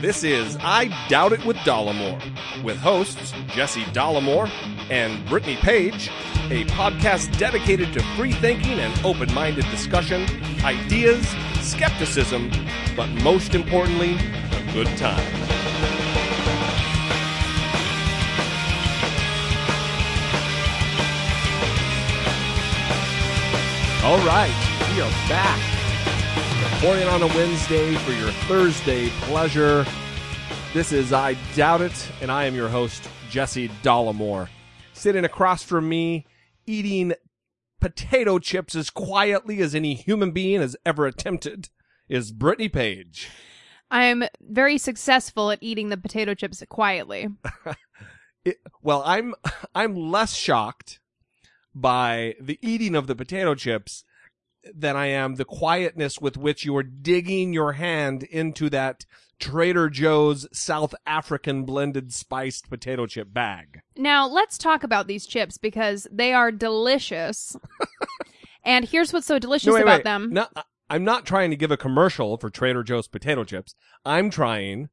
This is I Doubt It with Dollamore, with hosts Jesse Dollamore and Brittany Page, a podcast dedicated to free thinking and open minded discussion, ideas, skepticism, but most importantly, a good time. All right, we are back. Recording on a Wednesday for your Thursday pleasure. This is I Doubt It, and I am your host, Jesse Dollamore. Sitting across from me, eating potato chips as quietly as any human being has ever attempted, is Brittany Page. I'm very successful at eating the potato chips quietly. It, well, I'm I'm less shocked by the eating of the potato chips than I am the quietness with which you are digging your hand into that Trader Joe's South African blended spiced potato chip bag. Now, let's talk about these chips because they are delicious. and here's what's so delicious No, wait, about wait. them. No, I'm not trying to give a commercial for Trader Joe's potato chips. I'm trying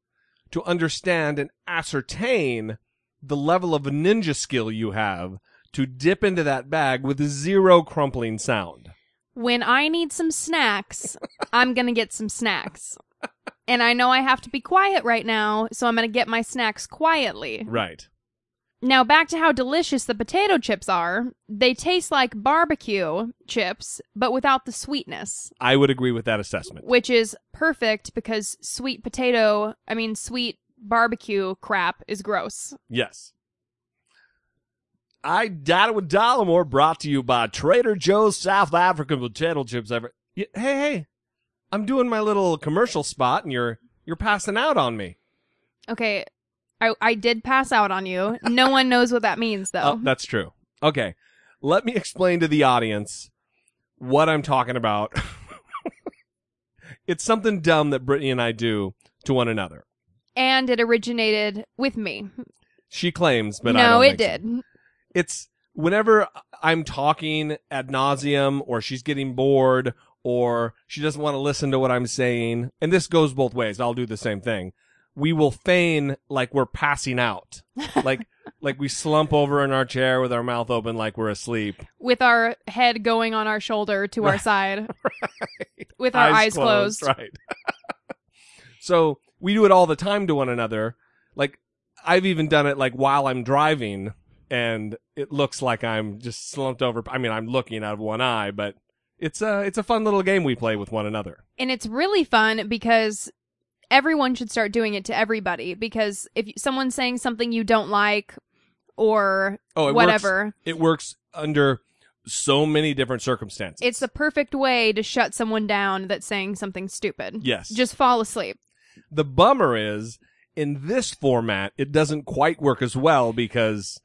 to understand and ascertain the level of ninja skill you have to dip into that bag with zero crumpling sound. When I need some snacks, I'm going to get some snacks. And I know I have to be quiet right now, so I'm going to get my snacks quietly. Right. Now, back to how delicious the potato chips are. They taste like barbecue chips, but without the sweetness. I would agree with that assessment. which is perfect because sweet potato, I mean, sweet barbecue crap is gross. Yes. I It with Dollamore brought to you by Trader Joe's South African potato chips. Ever, hey, hey, I'm doing my little commercial spot, and you're you're passing out on me. Okay, I, I did pass out on you. No one knows what that means, though. Oh, that's true. Okay, let me explain to the audience what I'm talking about. it's something dumb that Brittany and I do to one another. and it originated with me. She claims, but I no, it think so. It's whenever I'm talking ad nauseum or she's getting bored or she doesn't want to listen to what I'm saying, and this goes both ways. I'll do the same thing. We will feign like we're passing out, like like we slump over in our chair with our mouth open, like we're asleep, With our head going on our shoulder to our side. With our eyes, closed. right? so we do it all the time to one another. Like I've even done it like while I'm driving, and it looks like I'm just slumped over. I mean, I'm looking out of one eye, but it's a it's a fun little game we play with one another. And it's really fun because everyone should start doing it to everybody. Because if someone's saying something you don't like or Oh, it whatever, Works, it works under so many different circumstances. it's the perfect way to shut someone down that's saying something stupid. yes. Just fall asleep. the bummer is in this format, it doesn't quite work as well because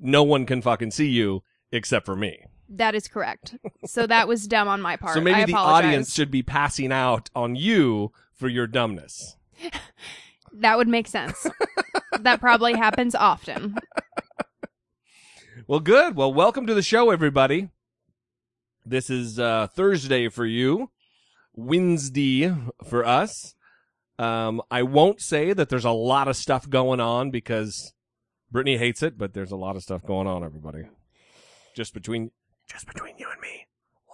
no one can fucking see you except for me. That is correct. So that was dumb on my part. So maybe I the apologize. audience should be passing out on you for your dumbness. That would make sense. that probably happens often. Well, good. Well, welcome to the show, everybody. This is uh, Thursday for you, Wednesday for us. Um, I won't say that there's a lot of stuff going on because Brittany hates it, but there's a lot of stuff going on, everybody. Just between, just between you and me,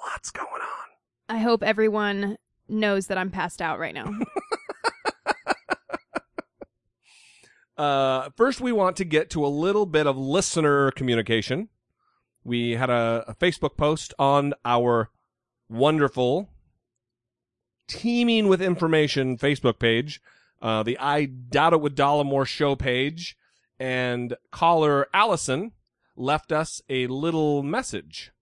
lots going on. I hope everyone knows that I'm passed out right now. Uh, first, we want to get to a little bit of listener communication. We had a, a Facebook post on our wonderful, teeming with information Facebook page, uh, the I Doubt It with Dollamore show page, and caller Allison left us a little message.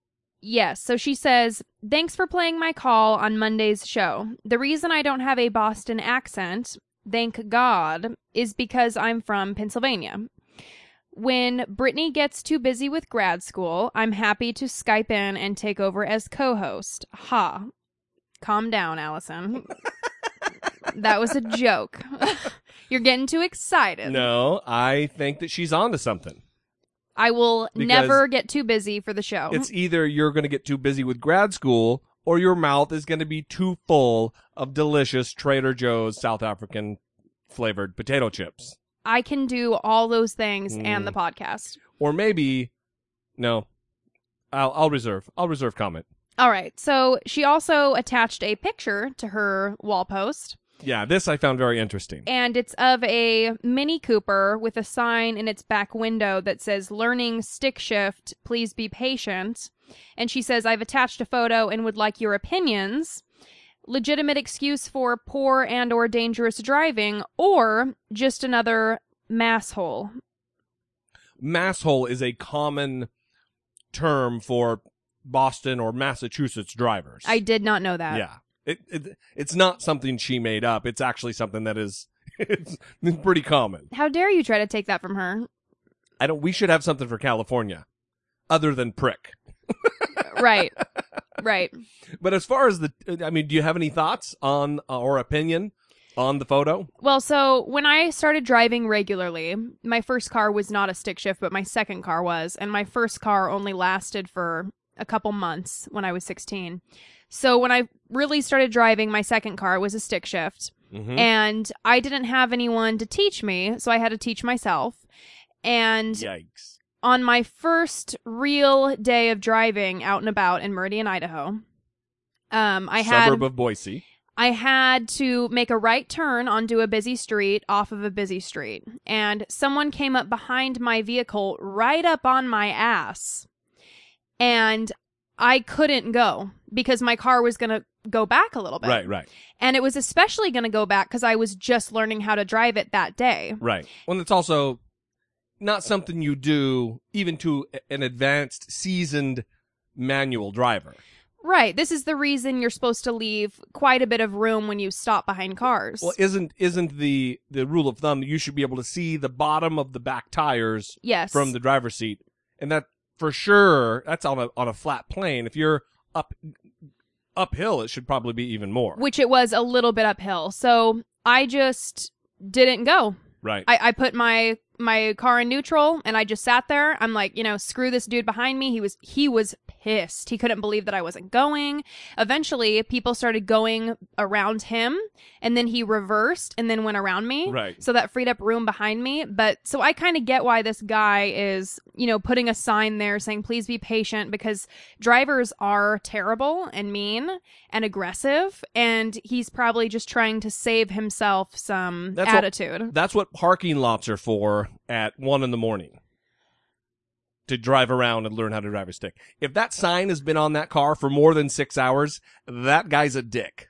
Yes, so she says, Thanks for playing my call on Monday's show. The reason I don't have a Boston accent, thank God, is because I'm from Pennsylvania. When Brittany gets too busy with grad school, I'm happy to Skype in and take over as co host. Ha. Calm down, Allison. that was a joke. You're getting too excited. No, I think that she's on to something. I will Because never get too busy for the show. It's either you're going to get too busy with grad school or your mouth is going to be too full of delicious Trader Joe's South African flavored potato chips. I can do all those things and Mm. the podcast. Or maybe, no, I'll, I'll reserve. I'll reserve comment. All right. So she also attached a picture to her wall post, Yeah, this I found very interesting. and it's of a Mini Cooper with a sign in its back window that says "Learning Stick Shift. Please be patient." And she says, "I've attached a photo and would like your opinions." Legitimate excuse for poor and or dangerous driving, or just another mass hole. Masshole is a common term for Boston or Massachusetts drivers. I did not know that. yeah. It, it it's not something she made up. It's actually something that is it's pretty common. How dare you try to take that from her? I don't we should have something for California other than prick. right. Right. But as far as the I mean, do you have any thoughts on uh, or opinion on the photo? Well, so when I started driving regularly, my first car was not a stick shift, but my second car was. And my first car only lasted for a couple months when I was 16. So when I really started driving, my second car was a stick shift. Mhm. And I didn't have anyone to teach me, so I had to teach myself. And Yikes. on my first real day of driving out and about in Meridian, Idaho, um, I had Suburb of Boise. I had to make a right turn onto a busy street off of a busy street, and someone came up behind my vehicle right up on my ass. And I couldn't go because my car was going to go back a little bit. Right, right, And it was especially going to go back because I was just learning how to drive it that day. right. Well, it's also not something you do even to an advanced, seasoned manual driver. Right. This is the reason you're supposed to leave quite a bit of room when you stop behind cars. Well, isn't isn't the the rule of thumb that you should be able to see the bottom of the back tires yes. from the driver's seat, and that for sure that's on a on a flat plane. If you're up uphill, it should probably be even more. which it was a little bit uphill. So I just didn't go. Right. I, I put my my car in neutral and I just sat there. I'm like, you know, screw this dude behind me. He was he was pissed. He couldn't believe that I wasn't going. Eventually, people started going around him and then he reversed and then went around me. Right. So that freed up room behind me. But so I kind of get why this guy is, you know, putting a sign there saying, please be patient because drivers are terrible and mean and aggressive. And he's probably just trying to save himself some That's what- attitude. That's what parking lots are for at one in the morning. To drive around and learn how to drive a stick. If that sign has been on that car for more than six hours, that guy's a dick.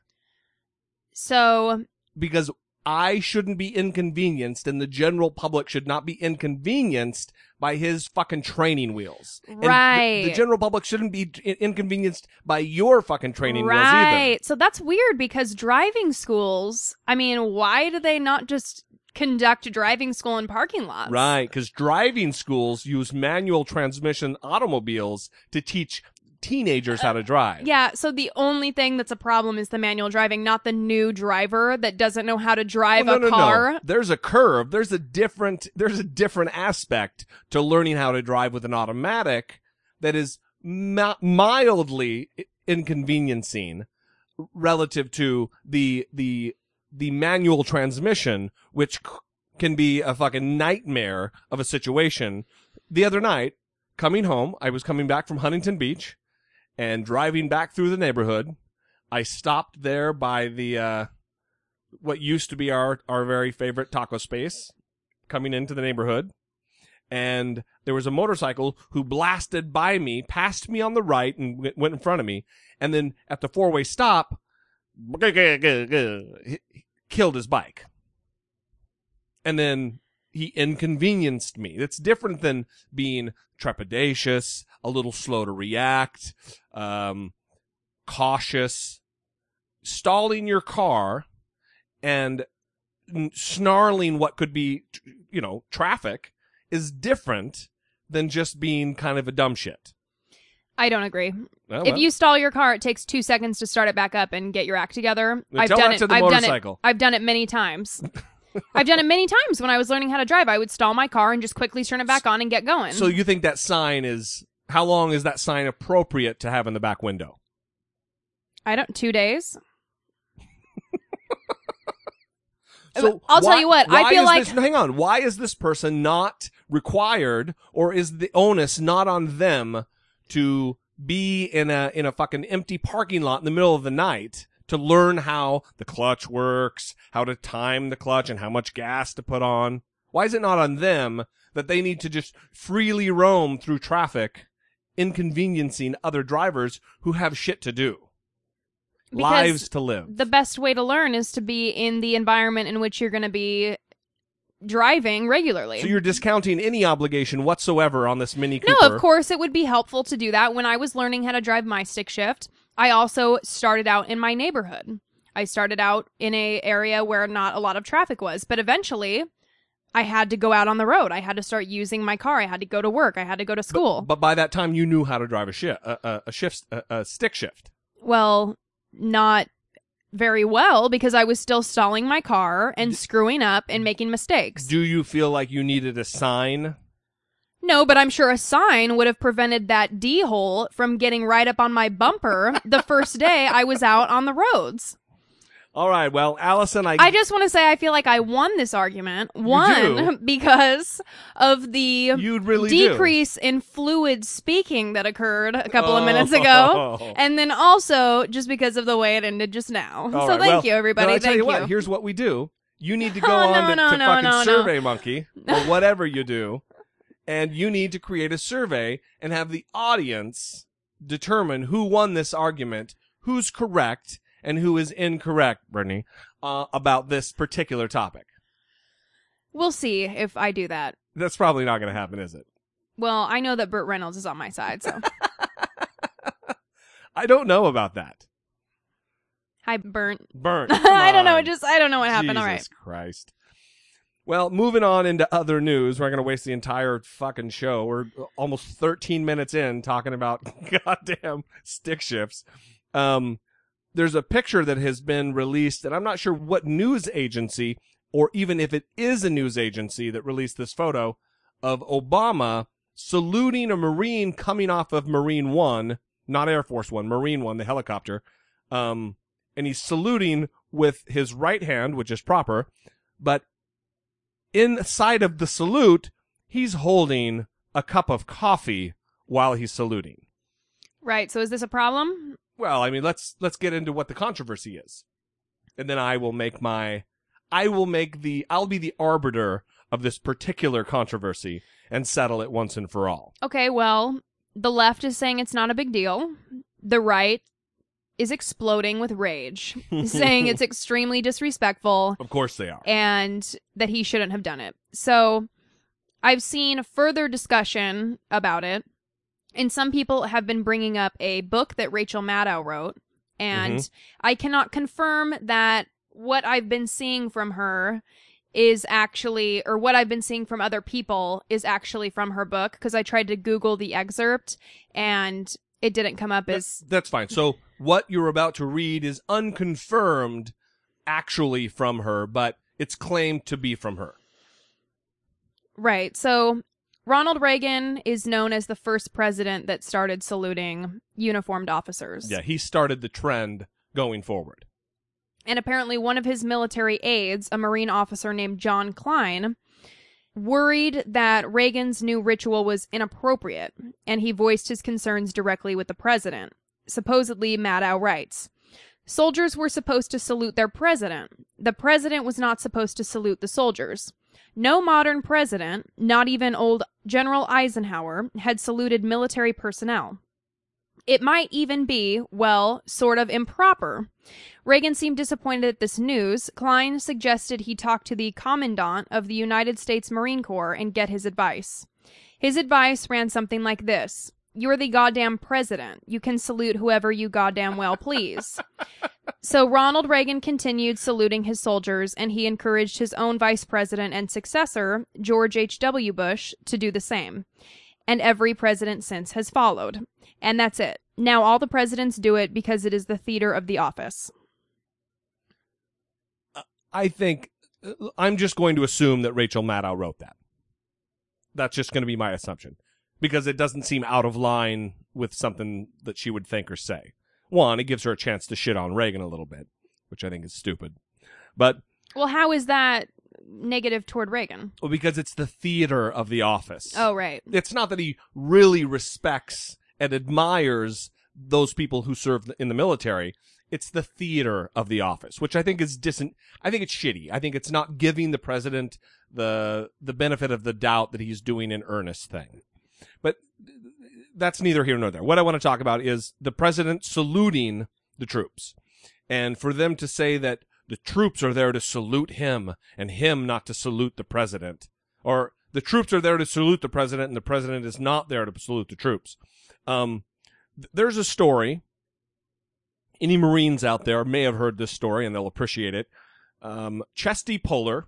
so Because I shouldn't be inconvenienced and the general public should not be inconvenienced by his fucking training wheels. And the- Right. The, general public shouldn't be inconvenienced by your fucking training wheels either. right. So that's weird because driving schools, I mean, why do they not just conduct driving school in parking lots? Right, because driving schools use manual transmission automobiles to teach teenagers how to uh, drive. Yeah, so the only thing that's a problem is the manual driving, not the new driver that doesn't know how to drive Well, no, a no, car. No. There's a curve. There's a different. There's a different aspect to learning how to drive with an automatic that is mi- mildly inconveniencing relative to the the the manual transmission, which c- can be a fucking nightmare of a situation. The other night, coming home, I was coming back from Huntington Beach and driving back through the neighborhood. I stopped there by the uh, what used to be our our very favorite taco space coming into the neighborhood and there was a motorcycle who blasted by me passed me on the right and w- went in front of me and then at the four-way stop he killed his bike and then he inconvenienced me it's different than being trepidatious a little slow to react um, cautious stalling your car and snarling what could be, you know, traffic is different than just being kind of a dumb shit. I don't agree. Oh, well, if you stall your car, it takes two seconds to start it back up and get your act together. Then I've tell done it. to the I've done it. motorcycle. I've done it many times. I've done it many times when I was learning how to drive. I would stall my car and just quickly turn it back on and get going. so you think that sign is how long is that sign appropriate to have in the back window? I don't. Two days. So I'll tell you what, I feel like- this, hang on. Why is this person not required, or is the onus not on them to be in a in a fucking empty parking lot in the middle of the night to learn how the clutch works, how to time the clutch, and how much gas to put on? Why is it not on them that they need to just freely roam through traffic, inconveniencing other drivers who have shit to do, Because lives to live? The best way to learn is to be in the environment in which you're going to be driving regularly. So you're discounting any obligation whatsoever on this Mini Cooper. No, of course it would be helpful to do that. When I was learning how to drive my stick shift, I also started out in my neighborhood. I started out in a area where not a lot of traffic was, but eventually I had to go out on the road. I had to start using my car. I had to go to work. I had to go to school. But by that time, you knew how to drive a shift, a, a, a shift, a, a stick shift. well, not very well because I was still stalling my car and screwing up and making mistakes. Do you feel like you needed a sign? No, but I'm sure a sign would have prevented that D hole from getting right up on my bumper the first day I was out on the roads. All right. Well, Allison, I, I just want to say I feel like I won this argument. One, because of the you'd really do. decrease in fluid speaking that occurred a couple of oh. minutes ago. Oh. And then also just because of the way it ended just now. All so right, thank well, you, everybody. Then I tell thank you what. Here's what we do. You need to go Oh, on no, to, no, to no, fucking no, no. Survey Monkey or whatever you do, and you need to create a survey and have the audience determine who won this argument, who's correct, and who is incorrect, Brittany, uh, about this particular topic. We'll see if I do that. That's probably not going to happen, is it? Well, I know that Burt Reynolds is on my side, so I don't know about that. hi, Burnt. Burnt. I don't know. Just I don't know what happened. All right. Jesus Christ. Well, moving on into other news, we're not going to waste the entire fucking show. We're almost 13 minutes in talking about goddamn stick shifts. Um, there's a picture that has been released, and I'm not sure what news agency, or even if it is a news agency that released this photo of Obama saluting a Marine coming off of Marine One, not Air Force One, Marine One, the helicopter. Um, and he's saluting with his right hand, which is proper, but inside of the salute, he's holding a cup of coffee while he's saluting. Right. So is this a problem? Well, I mean, let's let's get into what the controversy is, and then I will make my, I will make the, I'll be the arbiter of this particular controversy and settle it once and for all. Okay, well, the left is saying it's not a big deal. The right is exploding with rage, saying it's extremely disrespectful Of course they are. and that he shouldn't have done it. So I've seen further discussion about it, and some people have been bringing up a book that Rachel Maddow wrote, and mm-hmm. I cannot confirm that what I've been seeing from her is actually or what I've been seeing from other people is actually from her book because I tried to google the excerpt and it didn't come up as That's fine. So what you're about to read is unconfirmed actually from her, but it's claimed to be from her. Right. So Ronald Reagan is known as the first president that started saluting uniformed officers. Yeah, he started the trend going forward. And apparently, one of his military aides, a Marine officer named John Kline, worried that Reagan's new ritual was inappropriate, and he voiced his concerns directly with the president. Supposedly, Maddow writes Soldiers were supposed to salute their president. The president was not supposed to salute the soldiers. No modern president, not even old General Eisenhower, had saluted military personnel. It might even be, well, sort of improper. Reagan seemed disappointed at this news. Kline suggested he talk to the commandant of the United States Marine Corps and get his advice. His advice ran something like this You're the goddamn president. You can salute whoever you goddamn well please. so Ronald Reagan continued saluting his soldiers, and he encouraged his own vice president and successor, George H.W. Bush, to do the same. And every president since has followed. And that's it. Now all the presidents do it because it is the theater of the office. Uh, I think uh, I'm just going to assume that Rachel Maddow wrote that. That's just going to be my assumption because it doesn't seem out of line with something that she would think or say. one, it gives her a chance to shit on Reagan a little bit, which I think is stupid. But Well, how is that negative toward Reagan? well, because it's the theater of the office. Oh, right. It's not that he really respects and admires those people who serve in the military. It's the theater of the office, which I think is dis. I think it's shitty. I think it's not giving the president the the benefit of the doubt that he's doing an earnest thing. But that's neither here nor there. What I want to talk about is the president saluting the troops, and for them to say that the troops are there to salute him and him not to salute the president, or the troops are there to salute the president and the president is not there to salute the troops. Um, th- there's a story. Any Marines out there may have heard this story and they'll appreciate it. Um, Chesty Puller,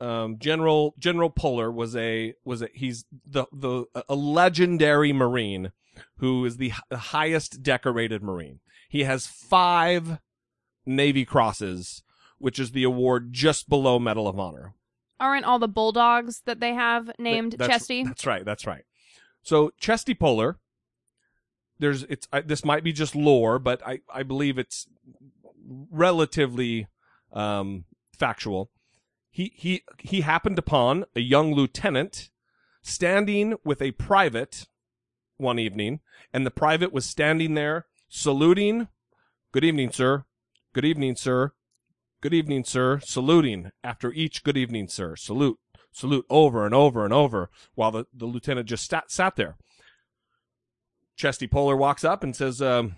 um, General General Puller was a was a he's the the a legendary Marine who is the, h- the highest decorated Marine. He has five Navy crosses, which is the award just below Medal of Honor. Aren't all the bulldogs that they have named That's- Chesty? That's right. That's right. So Chesty Puller, there's it's I, this might be just lore, but I I believe it's relatively um, factual. He he he happened upon a young lieutenant standing with a private one evening, and the private was standing there saluting. Good evening, sir. Good evening, sir. Good evening, sir. Saluting after each good evening, sir. Salute salute over and over and over while the, the lieutenant just sat, sat there. Chesty Puller walks up and says, um,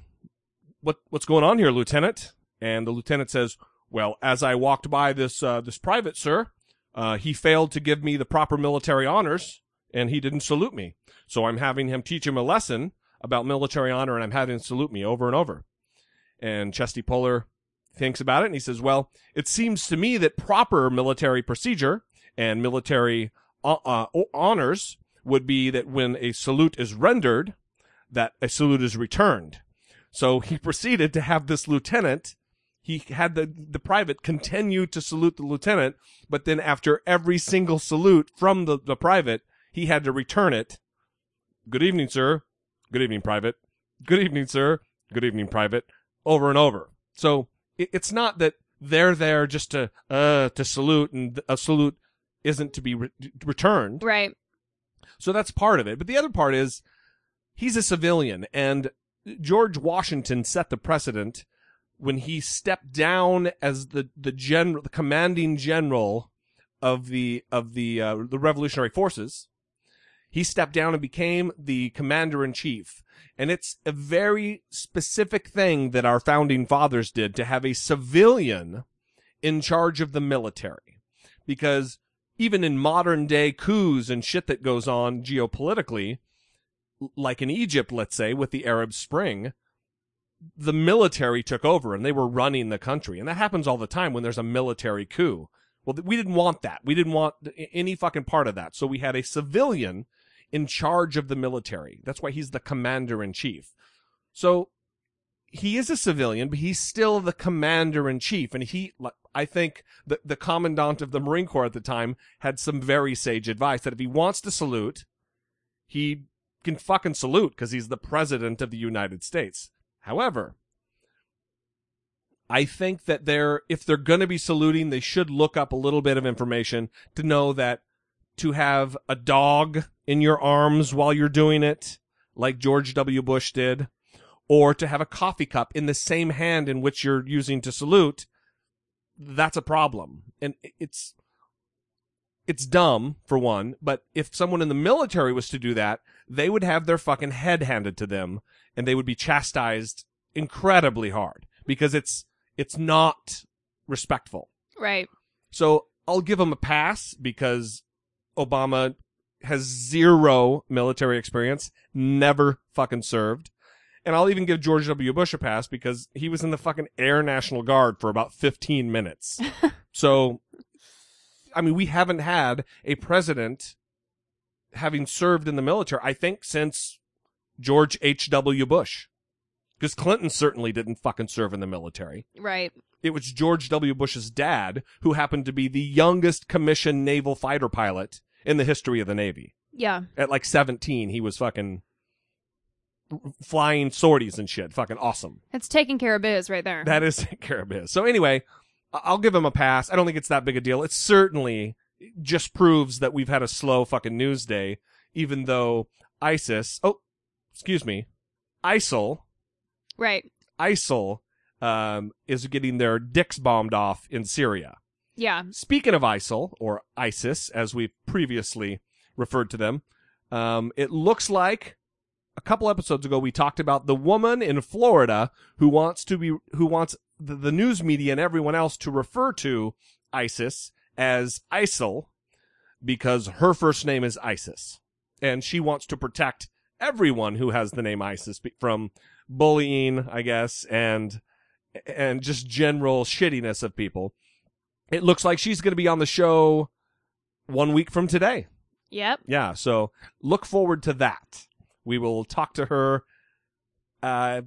what, what's going on here, lieutenant? And the lieutenant says, well, as I walked by this, uh, this private, sir, uh, he failed to give me the proper military honors and he didn't salute me. So I'm having him teach him a lesson about military honor and I'm having him salute me over and over. And Chesty Puller thinks about it and he says, well, it seems to me that proper military procedure and military uh, uh, honors would be that when a salute is rendered, that a salute is returned. So he proceeded to have this lieutenant. He had the, the private continue to salute the lieutenant, but then after every single salute from the, the private, he had to return it. Good evening, sir. Good evening, private. Good evening, sir. Good evening, private. Over and over. So it, it's not that they're there just to uh to salute and a salute isn't to be re- returned. Right. So that's part of it. But the other part is he's a civilian and George Washington set the precedent when he stepped down as the the general the commanding general of the of the uh, the revolutionary forces he stepped down and became the commander in chief and it's a very specific thing that our founding fathers did to have a civilian in charge of the military. Because even in modern day coups and shit that goes on geopolitically, like in Egypt, let's say, with the Arab Spring, the military took over and they were running the country. And that happens all the time when there's a military coup. Well, we didn't want that. We didn't want any fucking part of that. So we had a civilian in charge of the military. That's why he's the commander in chief. So he is a civilian, but he's still the commander in chief. And he, I think the, the commandant of the Marine Corps at the time had some very sage advice that if he wants to salute, he can fucking salute because he's the president of the United States. However, I think that they're, if they're going to be saluting, they should look up a little bit of information to know that to have a dog in your arms while you're doing it, like George W. Bush did, or to have a coffee cup in the same hand in which you're using to salute, that's a problem. And it's, it's dumb for one, but if someone in the military was to do that, they would have their fucking head handed to them and they would be chastised incredibly hard because it's, it's not respectful. Right. So I'll give him a pass because Obama has zero military experience, never fucking served. And I'll even give George W. Bush a pass because he was in the fucking Air National Guard for about 15 minutes. so, I mean, we haven't had a president having served in the military, I think, since George H.W. Bush. Because Clinton certainly didn't fucking serve in the military. Right. It was George W. Bush's dad who happened to be the youngest commissioned naval fighter pilot in the history of the Navy. Yeah. At like 17, he was fucking flying sorties and shit. Fucking awesome. It's taking care of biz right there. That is taking care of biz. So anyway, I'll give him a pass. I don't think it's that big a deal. It certainly just proves that we've had a slow fucking news day, even though ISIS, oh, excuse me, ISIL, right. ISIL, um, is getting their dicks bombed off in Syria. Yeah. Speaking of ISIL, or ISIS, as we previously referred to them, um, it looks like a couple episodes ago we talked about the woman in Florida who wants to be, who wants the, the news media and everyone else to refer to ISIS as ISIL because her first name is ISIS. And she wants to protect everyone who has the name ISIS from bullying, I guess, and, and just general shittiness of people. It looks like she's going to be on the show one week from today. Yep. Yeah, so look forward to that. We will talk to her uh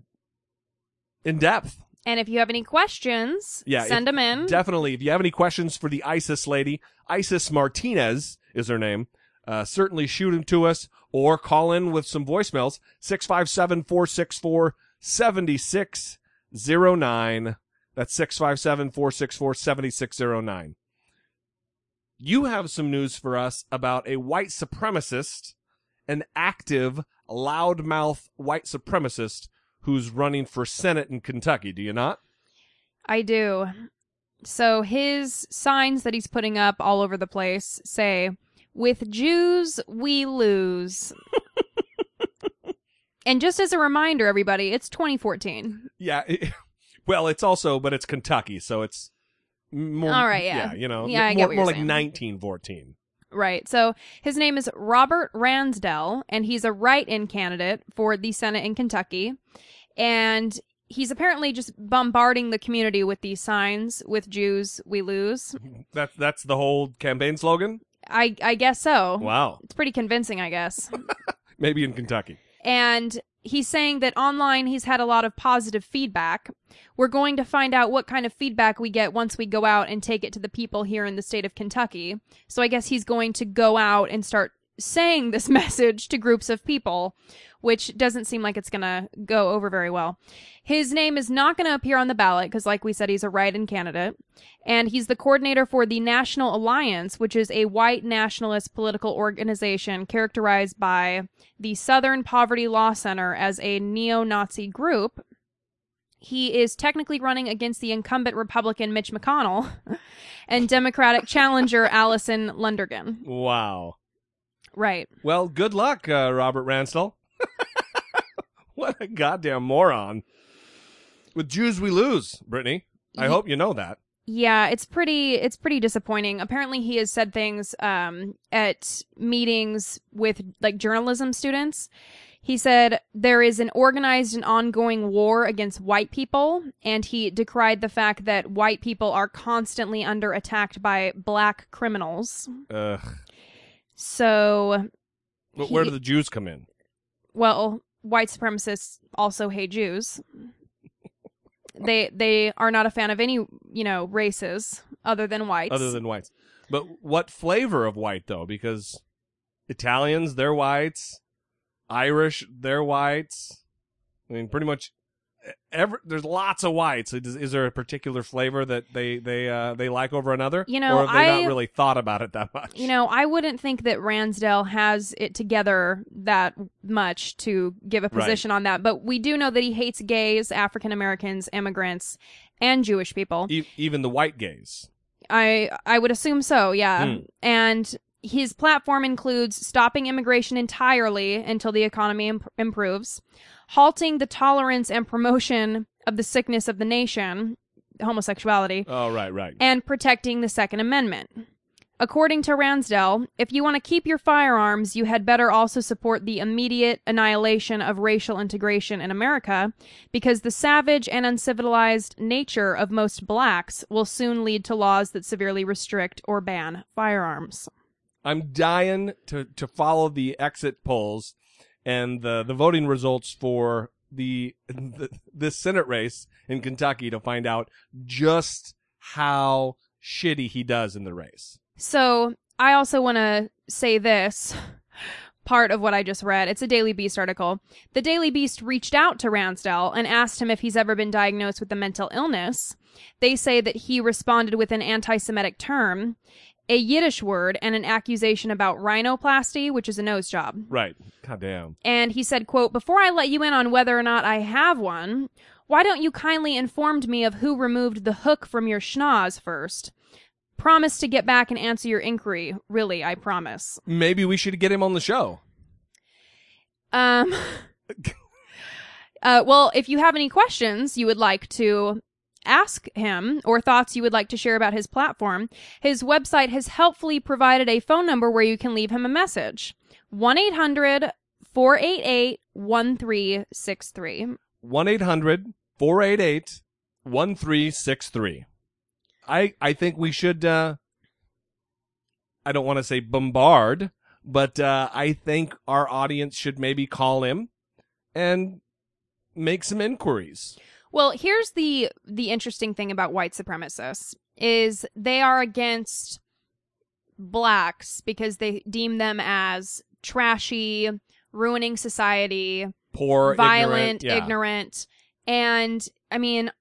in depth. And if you have any questions, Yeah, send them in. Definitely. If you have any questions for the ISIS lady, Isis Martinez is her name. Uh, certainly shoot them to us or call in with some voicemails. 657-464-7609. That's 657-464-7609. You have some news for us about a white supremacist, an active, loudmouth white supremacist who's running for Senate in Kentucky, do you not? I do. So his signs that he's putting up all over the place say, "With Jews we lose." and just as a reminder, everybody, it's 2014. Yeah. it- well, it's also, but it's Kentucky, so it's more. All right, yeah. yeah you know, Yeah, more, more like saying. 1914. Right. So his name is Robert Ransdell, and he's a write-in candidate for the Senate in Kentucky. And he's apparently just bombarding the community with these signs with Jews we lose. That's that's the whole campaign slogan. I I guess so. Wow. It's pretty convincing, I guess. Maybe in Kentucky. and he's saying that online he's had a lot of positive feedback. We're going to find out what kind of feedback we get once we go out and take it to the people here in the state of Kentucky. So I guess he's going to go out and start saying this message to groups of people, which doesn't seem like it's going to go over very well. His name is not going to appear on the ballot because, like we said, he's a write in candidate. And he's the coordinator for the National Alliance, which is a white nationalist political organization characterized by the Southern Poverty Law Center as a neo Nazi group. He is technically running against the incumbent Republican Mitch McConnell and Democratic challenger Alison Lundergan. Wow. Right. Well, good luck, uh, Robert Ransdell. what a goddamn moron. With Jews we lose, Brittany. I hope you know that. Yeah, it's pretty it's pretty disappointing. Apparently he has said things um at meetings with like journalism students. He said there is an organized and ongoing war against white people and he decried the fact that white people are constantly under attack by black criminals. Ugh. So, But where do the Jews come in? well, white supremacists also hate Jews. they they are not a fan of any, you know, races other than whites. Other than whites. But what flavor of white, though? Because Italians, they're whites. Irish, they're whites. I mean, pretty much. Every, there's lots of whites. Is, is there a particular flavor that they they uh, they like over another? You know, or have they I- not really thought about it that much? You know, I wouldn't think that Ransdell has it together that much to give a Right. position on that, but we do know that he hates gays, African Americans, immigrants, and Jewish people. E- even the white gays. I I would assume so, yeah. Hmm. And his platform includes stopping immigration entirely until the economy imp- improves, halting the tolerance and promotion of the sickness of the nation, homosexuality, Oh, right, right. and protecting the Second Amendment. According to Ransdell, if you want to keep your firearms, you had better also support the immediate annihilation of racial integration in America, because the savage and uncivilized nature of most blacks will soon lead to laws that severely restrict or ban firearms. I'm dying to to follow the exit polls and the the voting results for the, the this Senate race in Kentucky to find out just how shitty he does in the race. So, I also want to say this. part of what I just read. It's a Daily Beast article. The Daily Beast reached out to Ransdell and asked him if he's ever been diagnosed with a mental illness. They say that he responded with an anti Semitic term, a Yiddish word, and an accusation about rhinoplasty, which is a nose job. Right. God damn. And he said, quote, Before I let you in on whether or not I have one, why don't you kindly informed me of who removed the hook from your schnoz first? Promise to get back and answer your inquiry. Really, I promise. Maybe we should get him on the show. Um, uh, well, if you have any questions you would like to ask him or thoughts you would like to share about his platform, his website has helpfully provided a phone number where you can leave him a message 1 800 488 1363. 1 800 488 1363. I I think we should uh I don't want to say bombard, but uh I think our audience should maybe call him and make some inquiries. Well, here's the the interesting thing about white supremacists is they are against blacks because they deem them as trashy, ruining society, Poor, violent, ignorant, yeah. ignorant. And I mean,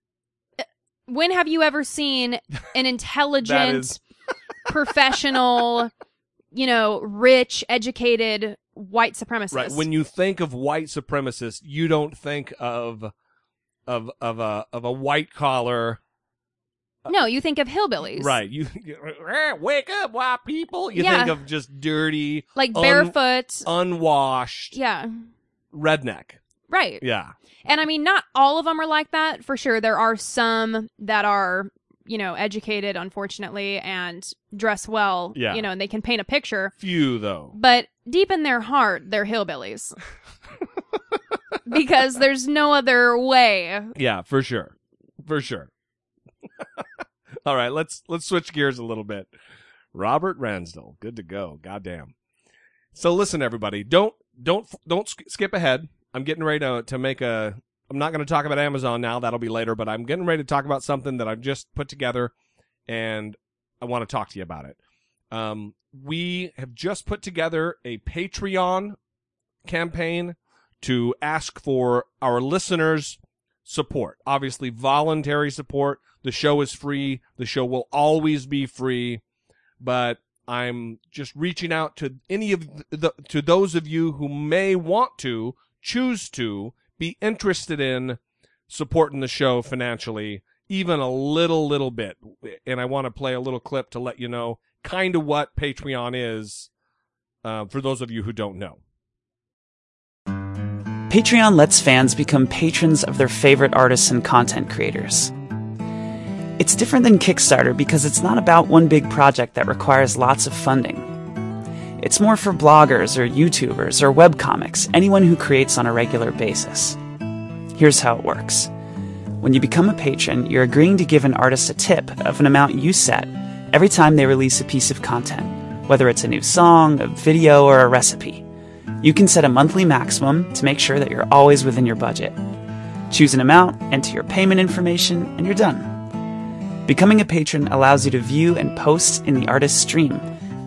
uh, when have you ever seen an intelligent, is- professional, you know, rich, educated white supremacist? Right. When you think of white supremacists, you don't think of of of a of a white collar uh, no, you think of hillbillies. Right. You, wake up, white people. You Yeah. think of just dirty, Like Un- barefoot. unwashed yeah. redneck. Right. Yeah. And I mean, not all of them are like that for sure. There are some that are, you know, educated, unfortunately, and dress well, Yeah. you know, and they can paint a picture. Few though. But deep in their heart, they're hillbillies. because there's no other way. Yeah, for sure. For sure. All right, let's let's switch gears a little bit. Robert Ransdell, good to go. Goddamn. So listen, everybody, don't don't don't sk- skip ahead. I'm getting ready to to make a. I'm not going to talk about Amazon now. That'll be later. But I'm getting ready to talk about something that I've just put together, and I want to talk to you about it. Um, we have just put together a Patreon campaign to ask for our listeners' support. Obviously, voluntary support. The show is free. The show will always be free. But I'm just reaching out to any of the to those of you who may want to choose to be interested in supporting the show financially, even a little little bit. And I want to play a little clip to let you know kind of what Patreon is uh, for those of you who don't know. Patreon lets fans become patrons of their favorite artists and content creators. It's different than Kickstarter because it's not about one big project that requires lots of funding. It's more for bloggers or YouTubers or webcomics, anyone who creates on a regular basis. Here's how it works. When you become a patron, you're agreeing to give an artist a tip of an amount you set every time they release a piece of content, whether it's a new song, a video, or a recipe. You can set a monthly maximum to make sure that you're always within your budget. Choose an amount, enter your payment information, and you're done. Becoming a patron allows you to view and post in the artist's stream,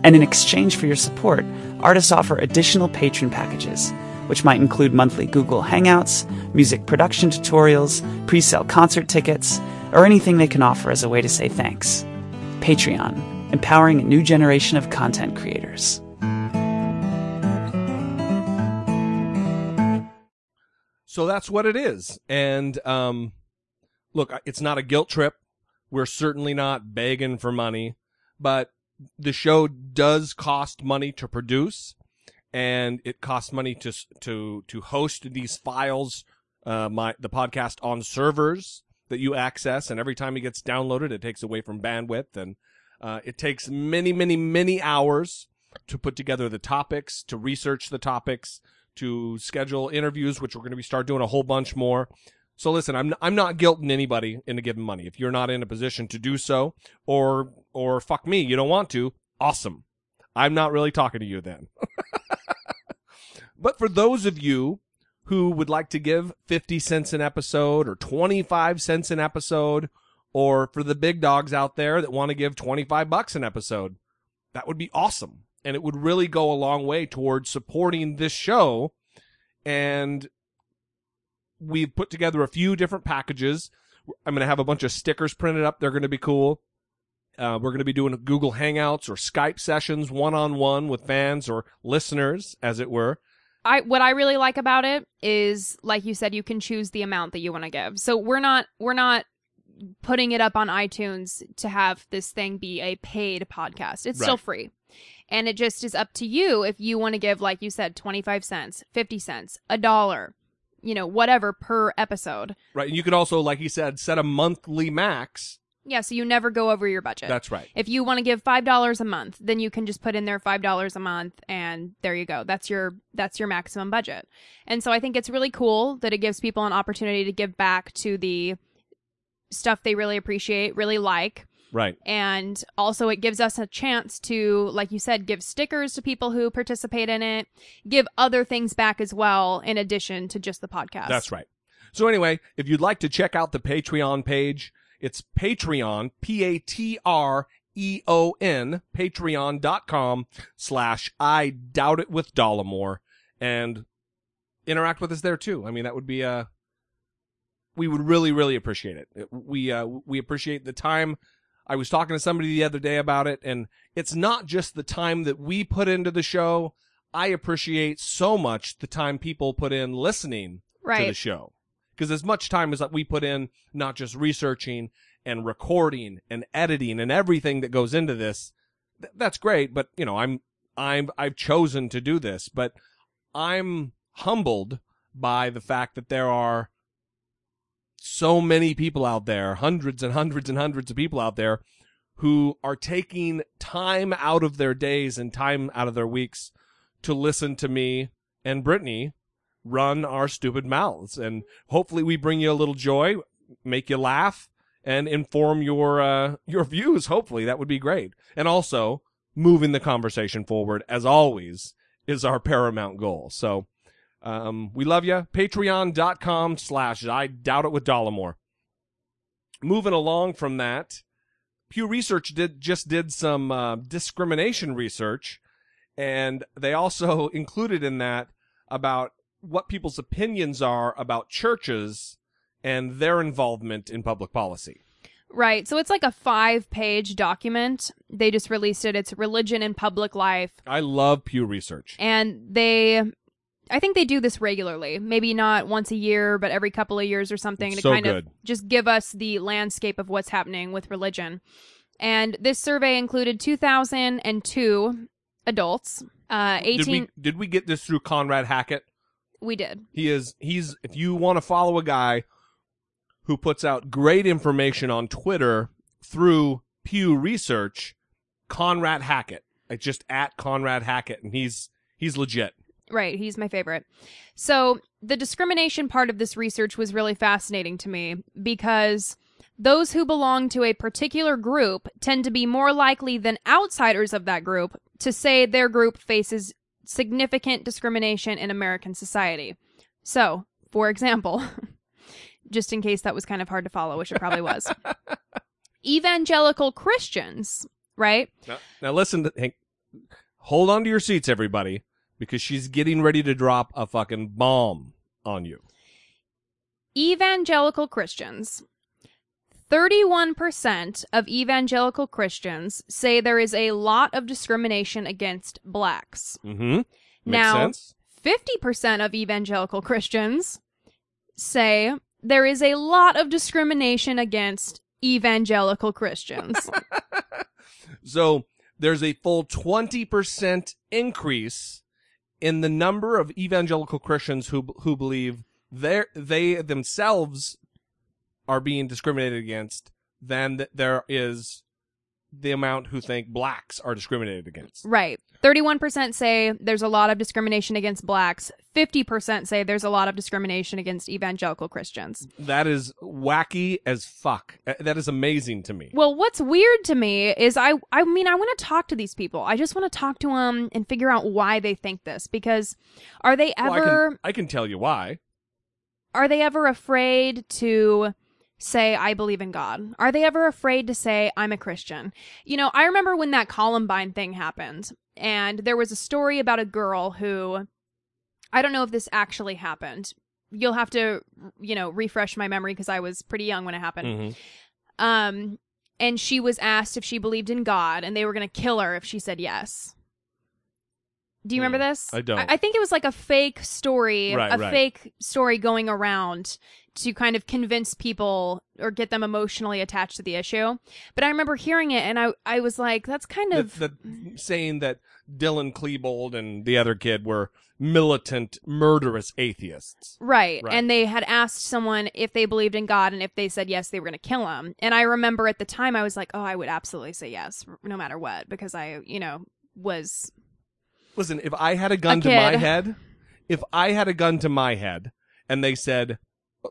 and in exchange for your support, artists offer additional patron packages, which might include monthly Google Hangouts, music production tutorials, pre sale concert tickets, or anything they can offer as a way to say thanks. Patreon, empowering a new generation of content creators. So that's what it is. And um, look, it's not a guilt trip. We're certainly not begging for money, but the show does cost money to produce, and it costs money to to to host these files, uh, my the podcast on servers that you access, and every time it gets downloaded, it takes away from bandwidth, and uh, it takes many, many, many hours to put together the topics, to research the topics, to schedule interviews, which we're going to be start doing a whole bunch more. So listen, I'm I'm not guilting anybody into giving money. If you're not in a position to do so, or or fuck me, you don't want to, awesome. I'm not really talking to you then. but for those of you who would like to give 50 cents an episode or 25 cents an episode, or for the big dogs out there that want to give 25 bucks an episode, that would be awesome. And it would really go a long way towards supporting this show. And we've put together a few different packages. I'm going to have a bunch of stickers printed up. They're going to be cool. Uh, we're going to be doing Google Hangouts or Skype sessions one on one with fans or listeners, as it were. I what I really like about it is like you said you can choose the amount that you want to give. So we're not we're not putting it up on iTunes to have this thing be a paid podcast. It's still free. And it just is up to you if you want to give like you said 25 cents, 50 cents, a dollar, you know, whatever per episode. Right. And you could also, like he said, set a monthly max. Yeah, so you never go over your budget. That's right. If you want to give five dollars a month, then you can just put in there five dollars a month, and there you go. That's your that's your maximum budget. And so I think it's really cool that it gives people an opportunity to give back to the stuff they really appreciate, really like, Right. and also it gives us a chance to, like you said, give stickers to people who participate in it, give other things back as well, in addition to just the podcast. That's right. So anyway, if you'd like to check out the Patreon page, it's Patreon, P-A-T-R-E-O-N, patreon.com slash I doubt it with Dollamore and interact with us there too. I mean, that would be, uh, we would really, really appreciate it. It- We, uh, we appreciate the time. I was talking to somebody the other day about it and it's not just the time that we put into the show. I appreciate so much the time people put in listening to the show. Because as much time as we put in, not just researching and recording and editing and everything that goes into this, th- that's great. But you know, I'm I'm I've chosen to do this, but I'm humbled by the fact that there are so many people out there, hundreds and hundreds and hundreds of people out there who are taking time out of their days and time out of their weeks to listen to me and Brittany run our stupid mouths. And hopefully we bring you a little joy, make you laugh, and inform your uh, your views. Hopefully that would be great. And also moving the conversation forward, as always, is our paramount goal. So um, we love you. Patreon.com slash I doubt it with Dollamore. Moving along from that, Pew Research did just did some uh, discrimination research, and they also included in that about what people's opinions are about churches and their involvement in public policy. Right. So it's like a five page document. They just released it. It's religion in public life. I love Pew Research. And they, I think they do this regularly. Maybe not once a year, but every couple of years or something to So kind good. of just give us the landscape of what's happening with religion. And this survey included 2002 adults, uh, 18. Did we did we get this through Conrad Hackett? we did. He is he's if you want to follow a guy who puts out great information on Twitter through Pew Research, Conrad Hackett. It's just at Conrad Hackett and he's he's legit. Right, he's my favorite. So, the discrimination part of this research was really fascinating to me because those who belong to a particular group tend to be more likely than outsiders of that group to say their group faces significant discrimination in American society. So, for example, just in case that was kind of hard to follow, which it probably was, evangelical Christians, right? Now, now listen to Hank, hold on to your seats everybody because she's getting ready to drop a fucking bomb on you. evangelical Christians. 31% of evangelical Christians say there is a lot of discrimination against blacks. Mhm. Makes Now- sense? 50% of evangelical Christians say there is a lot of discrimination against evangelical Christians. So there's a full 20% increase in the number of evangelical Christians who who believe they themselves are being discriminated against than th- there is the amount who think blacks are discriminated against. right. 31% say there's a lot of discrimination against blacks. 50% say there's a lot of discrimination against evangelical Christians. That is wacky as fuck. Uh, That is amazing to me. Well, what's weird to me is I I mean I want to talk to these people. I just want to talk to them and figure out why they think this because are they Well, I ever can, I can tell you why. are they ever afraid to say I believe in God? Are they ever afraid to say I'm a Christian? You know, I remember when that Columbine thing happened and there was a story about a girl who I don't know if this actually happened. You'll have to, you know, refresh my memory because I was pretty young when it happened. Mhm. Um, and she was asked if she believed in God, and they were going to kill her if she said yes. Do you remember Hmm, this? I don't. I, I think it was like a fake story, Right, a right. fake story going around to kind of convince people or get them emotionally attached to the issue. But I remember hearing it, and I I was like, that's kind The, of the saying that Dylan Klebold and the other kid were militant, murderous atheists. Right. Right. And they had asked someone if they believed in God, and if they said yes, they were going to kill him. And I remember at the time, I was like, oh, I would absolutely say yes, no matter what, because I, you know, was. Listen, if I had a gun A to my kid. head, if I had a gun to my head and they said,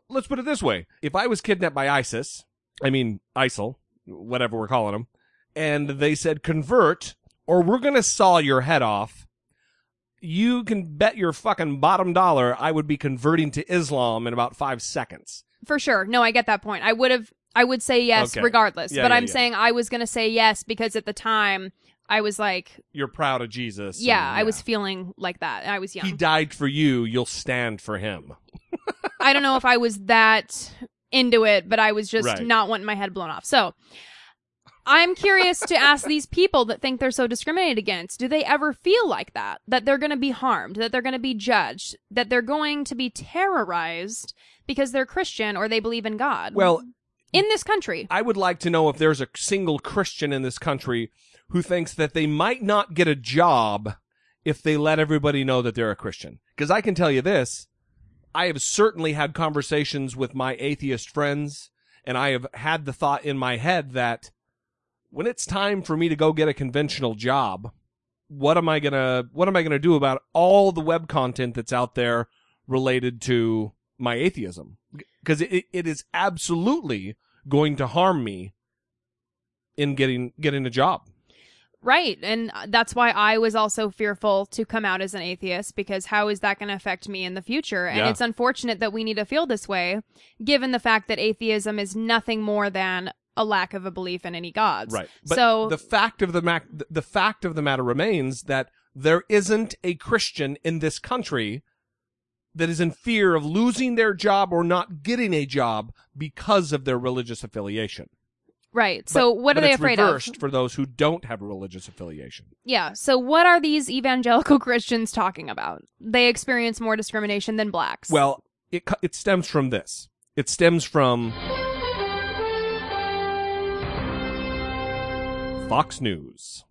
let's put it this way. If I was kidnapped by ISIS, I mean, ISIL, whatever we're calling them, and they said convert or we're going to saw your head off, you can bet your fucking bottom dollar I would be converting to Islam in about five seconds. For sure. No, I get that point. I would have. I would say yes Okay. regardless. Yeah, but yeah, I'm yeah. saying I was going to say yes because at the time I was like, You're proud of Jesus. yeah, and, I was feeling like that. I was young. He died for you. You'll stand for him. I don't know if I was that into it, but I was just Right. not wanting my head blown off. So I'm curious to ask these people that think they're so discriminated against do they ever feel like that? That they're going to be harmed, that they're going to be judged, that they're going to be terrorized because they're Christian or they believe in God? Well, in this country. I would like to know if there's a single Christian in this country who thinks that they might not get a job if they let everybody know that they're a Christian. Because I can tell you this I have certainly had conversations with my atheist friends, and I have had the thought in my head that when it's time for me to go get a conventional job, what am I gonna what am I gonna do about all the web content that's out there related to my atheism? Because it, it is absolutely going to harm me in getting getting a job. Right. And uh, that's why I was also fearful to come out as an atheist because how is that going to affect me in the future? And Yeah. it's unfortunate that we need to feel this way given the fact that atheism is nothing more than a lack of a belief in any gods. Right. But so the fact of the mac- the fact of the matter remains that there isn't a Christian in this country that is in fear of losing their job or not getting a job because of their religious affiliation. Right. So But- what are they it's afraid reversed of? for those who don't have a religious affiliation. Yeah. So what are these evangelical Christians talking about? They experience more discrimination than blacks. Well, it it stems from this. It stems from Fox News.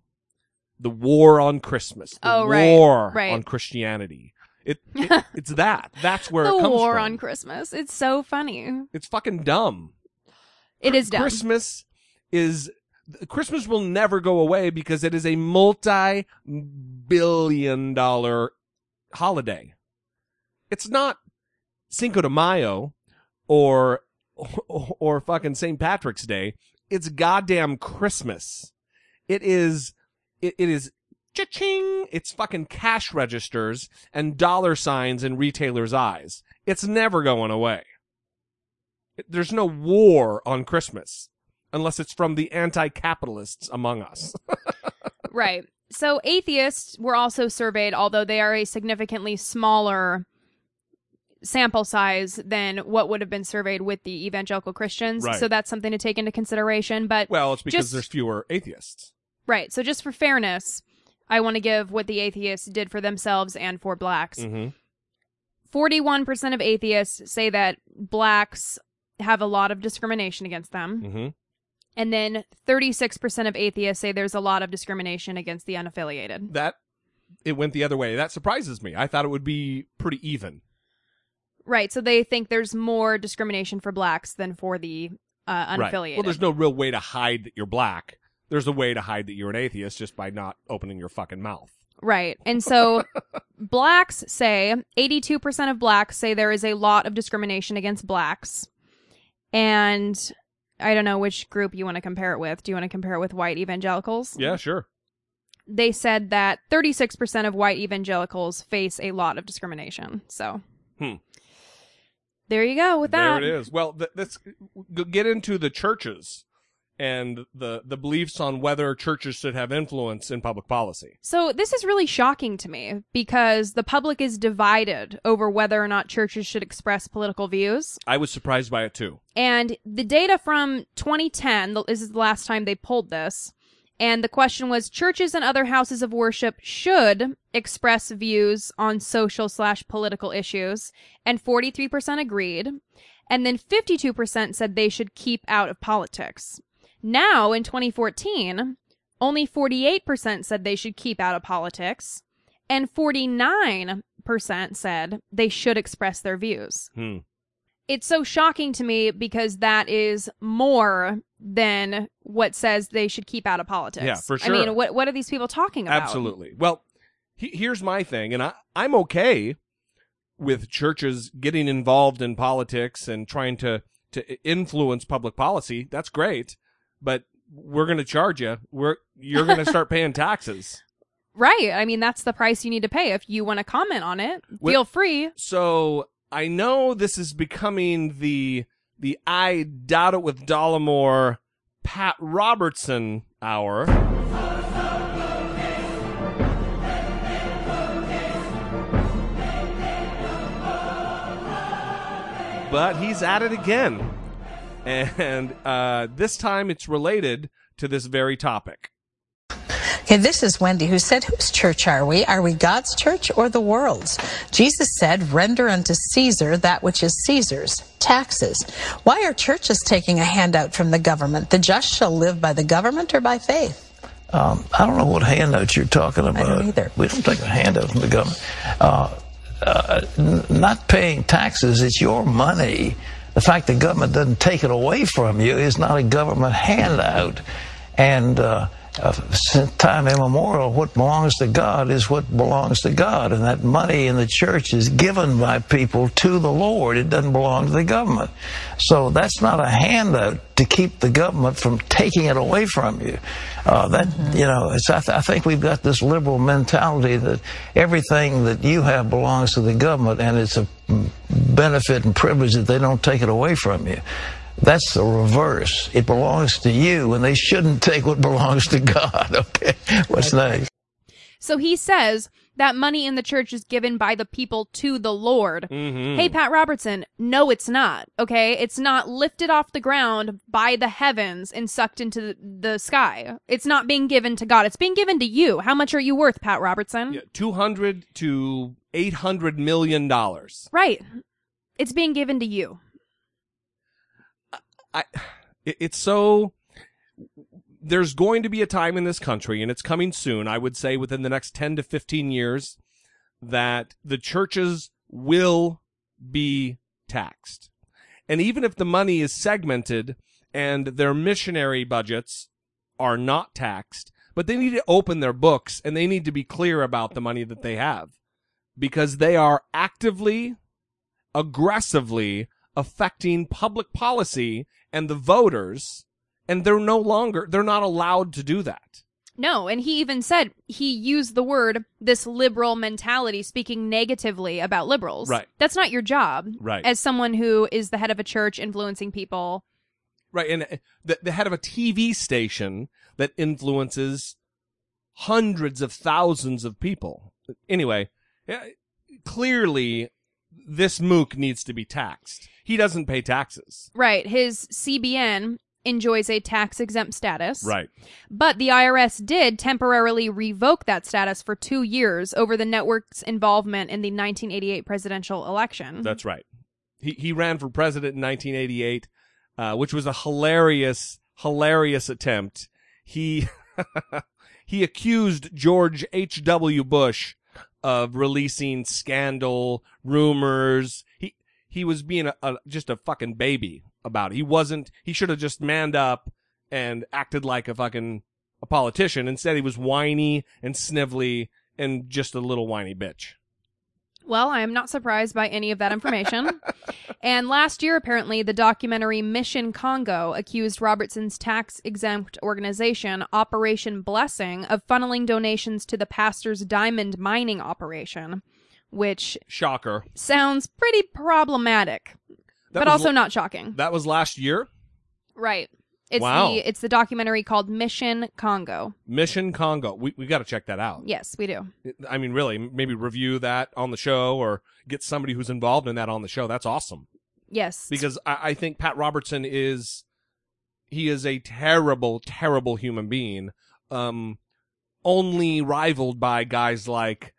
The war on Christmas. The Oh, right, war right. on Christianity. It, it it's that. That's where the it comes war from. on Christmas. It's so funny. it's fucking dumb. It is dumb. Christmas is Christmas will never go away because it is a multi billion dollar holiday. It's not Cinco de Mayo or or, or fucking St. Patrick's Day. It's goddamn Christmas. It is it, it is cha-ching. It's fucking cash registers and dollar signs in retailers' eyes. It's never going away. There's no war on Christmas unless it's from the anti-capitalists among us. Right. So atheists were also surveyed, although they are a significantly smaller sample size than what would have been surveyed with the evangelical Christians. Right. So that's something to take into consideration. But well, it's because Just- there's fewer atheists. right. So just for fairness, I want to give what the atheists did for themselves and for blacks. Mm-hmm. 41% of atheists say that blacks have a lot of discrimination against them. Mm-hmm. And then 36% of atheists say there's a lot of discrimination against the unaffiliated. That it went the other way. That surprises me. I thought it would be pretty even. Right. So they think there's more discrimination for blacks than for the uh, Right. unaffiliated. Well, there's no real way to hide that you're black. There's a way to hide that you're an atheist just by not opening your fucking mouth. Right. And so blacks say 82% of blacks say there is a lot of discrimination against blacks. And I don't know which group you want to compare it with. Do you want to compare it with white evangelicals? Yeah, sure. They said that 36% of white evangelicals face a lot of discrimination. So Hmm. there you go with that. There it is. Well, th- let's g- get into the churches and the the beliefs on whether churches should have influence in public policy. So this is really shocking to me because the public is divided over whether or not churches should express political views. I was surprised by it too. And the data from 2010, this is the last time they pulled this, and the question was churches and other houses of worship should express views on social slash political issues, and 43% agreed. And then 52% said they should keep out of politics. Now, in 2014, only 48% said they should keep out of politics, and 49% said they should express their views. Hmm. It's so shocking to me because that is more than what says they should keep out of politics. Yeah, for sure. I mean, what what are these people talking about? Absolutely. Well, he, here's my thing, and I, I'm okay with churches getting involved in politics and trying to to influence public policy. That's great, but we're going to charge you. We're you're going to start paying taxes. Right. I mean, that's the price you need to pay. If you want to comment on it, Wh- feel free. So I know this is becoming the the I doubt it with Dollamore Pat Robertson hour. But he's at it again. And uh, this time it's related to this very topic. Okay, this is Wendy who said, Whose church are we? Are we God's church or the world's? Jesus said, Render unto Caesar that which is Caesar's, taxes. Why are churches taking a handout from the government? The just shall live by the government or by faith? Um, I don't know what handout you're talking about. don't either. We don't take a handout from the government. Uh, uh, n- not paying taxes, it's your money. The fact the government doesn't take it away from you is not a government handout. And uh, since time immemorial, what belongs to God is what belongs to God. And that money in the church is given by people to the Lord. It doesn't belong to the government. So that's not a handout to keep the government from taking it away from you. Uh, that you know, it's, I, th- I think we've got this liberal mentality that everything that you have belongs to the government, and it's a benefit and privilege that they don't take it away from you. That's the reverse. It belongs to you, and they shouldn't take what belongs to God. Okay, what's next? So he says that money in the church is given by the people to the Lord. Mm-hmm. Hey, Pat Robertson, no, it's not. Okay. It's not lifted off the ground by the heavens and sucked into the, the sky. It's not being given to God. It's being given to you. How much are you worth, Pat Robertson? Yeah, 200 to 800 million dollars. Right. It's being given to you. I, it- it's so. There's going to be a time in this country, and it's coming soon. I would say within the next 10 to 15 years, that the churches will be taxed. And even if the money is segmented and their missionary budgets are not taxed, but they need to open their books and they need to be clear about the money that they have because they are actively, aggressively affecting public policy and the voters, and they're no longer, they're not allowed to do that. No, and he even said he used the word this liberal mentality, speaking negatively about liberals. Right. That's not your job. Right. As someone who is the head of a church influencing people. Right. And uh, the, the head of a TV station that influences hundreds of thousands of people. Anyway, clearly this mook needs to be taxed. He doesn't pay taxes. Right. His CBN enjoys a tax exempt status. Right. But the IRS did temporarily revoke that status for two years over the network's involvement in the 1988 presidential election. That's right. He he ran for president in 1988, uh, which was a hilarious, hilarious attempt. He he accused George H. W. Bush of releasing scandal rumors. He he was being a, a just a fucking baby about it. He wasn't. He should have just manned up and acted like a fucking a politician. Instead, he was whiny and snivelly and just a little whiny bitch. Well, I am not surprised by any of that information. and last year, apparently, the documentary Mission Congo accused Robertson's tax exempt organization, Operation Blessing, of funneling donations to the pastor's diamond mining operation, which Shocker. sounds pretty problematic, That but also l- not shocking. That was last year. right. It's Wow. the it's the documentary called Mission Congo. Mission Congo. We we got to check that out. Yes, we do. I mean, really, maybe review that on the show or get somebody who's involved in that on the show. That's awesome. Yes. because I, I think Pat Robertson is he is a terrible, terrible human being. Um, only rivaled by guys like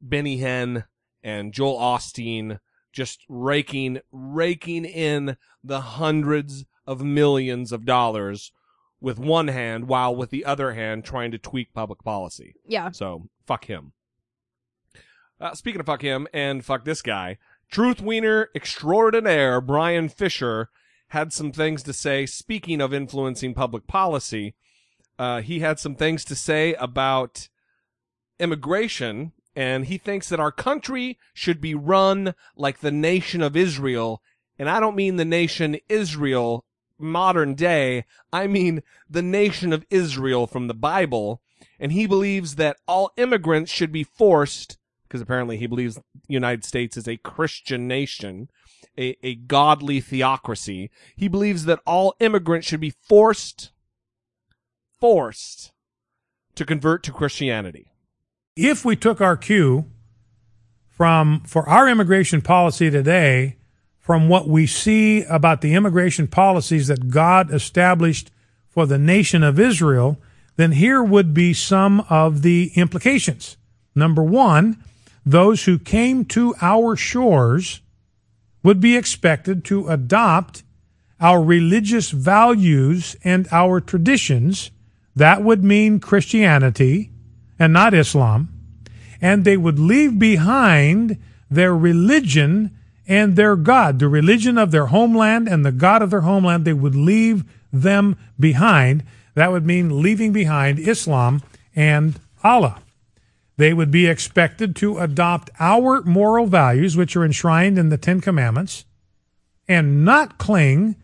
Benny Hinn and Joel Osteen, just raking raking in the hundreds of millions of dollars with one hand, while with the other hand trying to tweak public policy. yeah. So fuck him. Uh, speaking of fuck him and fuck this guy, truth wiener extraordinaire Bryan Fischer had some things to say. Speaking of influencing public policy, uh, he had some things to say about immigration, and he thinks that our country should be run like the nation of Israel. And I don't mean the nation Israel modern day. I mean the nation of Israel from the Bible. And he believes that all immigrants should be forced, because apparently he believes the United States is a Christian nation, a, a godly theocracy. He believes that all immigrants should be forced, forced to convert to Christianity. If we took our cue from for our immigration policy today from what we see about the immigration policies that God established for the nation of Israel, then here would be some of the implications. Number one, those who came to our shores would be expected to adopt our religious values and our traditions. That would mean Christianity and not Islam. And they would leave behind their religion and their God, the religion of their homeland and the God of their homeland. They would leave them behind. That would mean leaving behind Islam and Allah. They would be expected to adopt our moral values, which are enshrined in the Ten Commandments, and not cling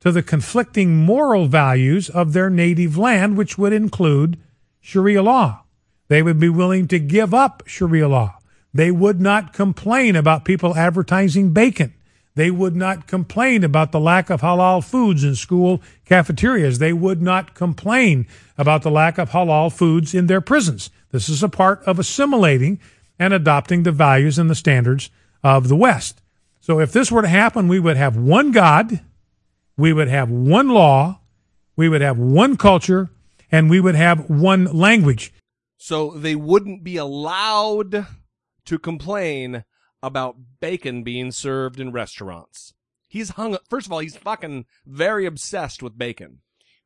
to the conflicting moral values of their native land, which would include Sharia law. They would be willing to give up Sharia law. They would not complain about people advertising bacon. They would not complain about the lack of halal foods in school cafeterias. They would not complain about the lack of halal foods in their prisons. This is a part of assimilating and adopting the values and the standards of the West. So if this were to happen, we would have one God, we would have one law, we would have one culture, and we would have one language. So they wouldn't be allowed to complain about bacon being served in restaurants. He's hung up. First of all, he's fucking very obsessed with bacon.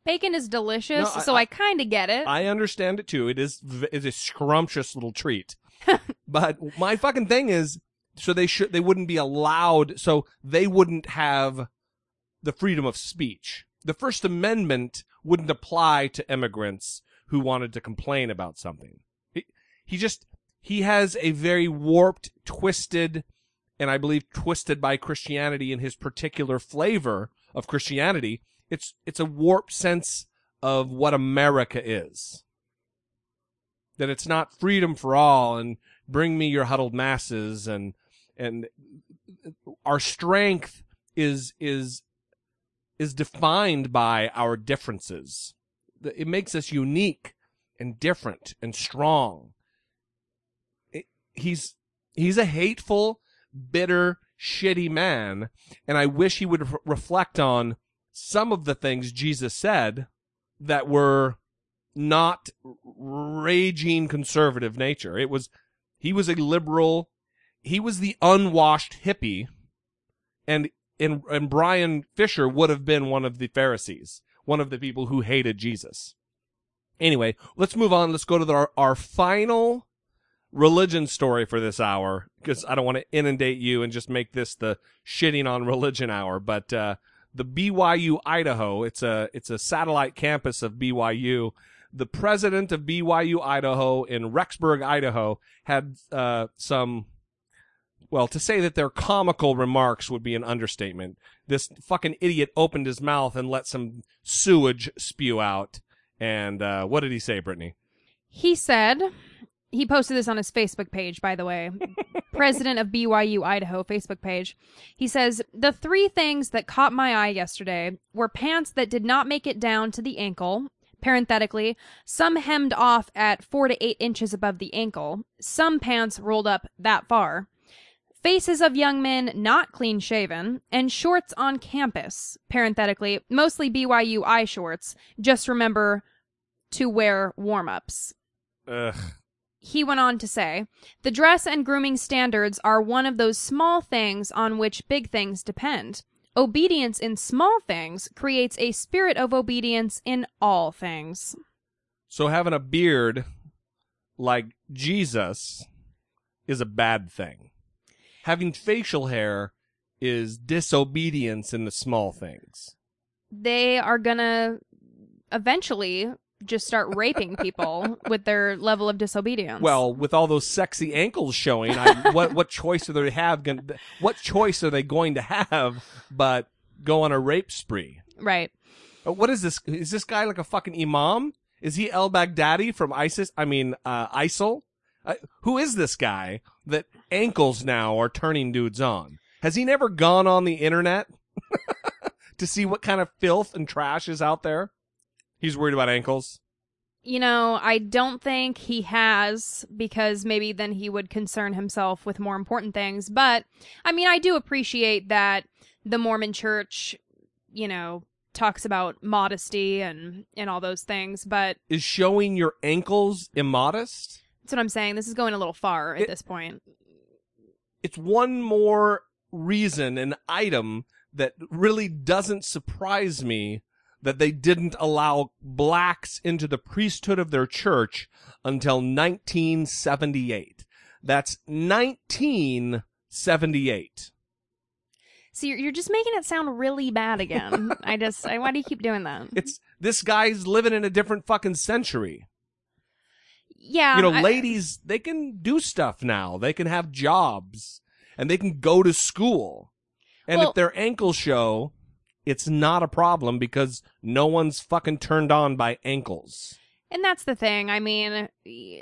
Bacon is delicious, No, I- so I- kind of get it. I understand it too. It is v- it's a scrumptious little treat. but my fucking thing is, so they should they wouldn't be allowed. So they wouldn't have the freedom of speech. The First Amendment wouldn't apply to immigrants who wanted to complain about something. He, he just he has a very warped, twisted, and I believe twisted by Christianity in his particular flavor of Christianity. It's it's a warped sense of what America is. That it's not freedom for all and bring me your huddled masses and and our strength is is is defined by our differences. It makes us unique and different and strong. It- he's he's a hateful, bitter, shitty man, and I wish he would re- reflect on some of the things Jesus said that were not raging conservative nature. It was he was a liberal, he was the unwashed hippie, and and and Bryan Fischer would have been one of the Pharisees, one of the people who hated Jesus. Anyway, let's move on. Let's go to the, our, our final religion story for this hour because I don't want to inundate you and just make this the shitting on religion hour. But uh, the BYU Idaho, it's a it's a satellite campus of BYU. The president of BYU Idaho in Rexburg, Idaho, had uh, some. Well, to say that they're comical remarks would be an understatement. This fucking idiot opened his mouth and let some sewage spew out. And uh, what did he say, Brittany? He said, he posted this on his Facebook page, by the way. President of BYU Idaho Facebook page. He says, The three things that caught my eye yesterday were pants that did not make it down to the ankle. Parenthetically, some hemmed off at four to eight inches above the ankle, some pants rolled up that far. Faces of young men not clean shaven, and shorts on campus. Parenthetically, mostly BYU I shorts. Just remember to wear warm ups. Ugh. He went on to say, The dress and grooming standards are one of those small things on which big things depend. Obedience in small things creates a spirit of obedience in all things. So having a beard like Jesus is a bad thing. Having facial hair is disobedience in the small things. They are gonna eventually just start raping people with their level of disobedience. Well, with all those sexy ankles showing, I, what what choice are they have? What choice are they going to have but go on a rape spree? right. Uh, What is this? Is this guy like a fucking imam? Is he El Baghdadi from ISIS? I mean, uh, ISIL? Uh, who is this guy that ankles now are turning dudes on? Has he never gone on the internet to see what kind of filth and trash is out there? He's worried about ankles. You know, I don't think he has because maybe then he would concern himself with more important things. But I mean, I do appreciate that the Mormon church, you know, talks about modesty and and all those things, but Is showing your ankles immodest? That's what I'm saying. This is going a little far at It- this point. it's one more reason, an item that really doesn't surprise me that they didn't allow blacks into the priesthood of their church until 1978. That's 1978. See, you're, you're just making it sound really bad again. I just, I, why do you keep doing that? It's this guy's living in a different fucking century. Yeah, you know, I- ladies, they can do stuff now. They can have jobs and they can go to school. And Well- if their ankles show, it's not a problem because no one's fucking turned on by ankles. And that's the thing. I mean,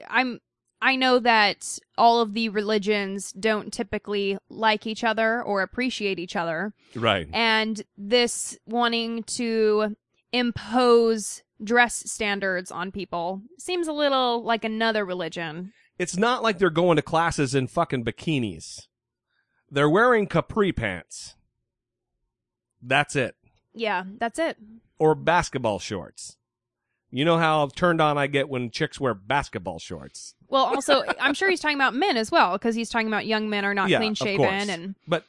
I'm I know that all of the religions don't typically like each other or appreciate each other. Right. And this wanting to impose dress standards on people seems a little like another religion. It's not like they're going to classes in fucking bikinis. They're wearing capri pants. That's it. Yeah, that's it. Or basketball shorts. You know how turned on I get when chicks wear basketball shorts. Well, also, I'm sure he's talking about men as well because he's talking about young men are not Yeah, clean shaven and But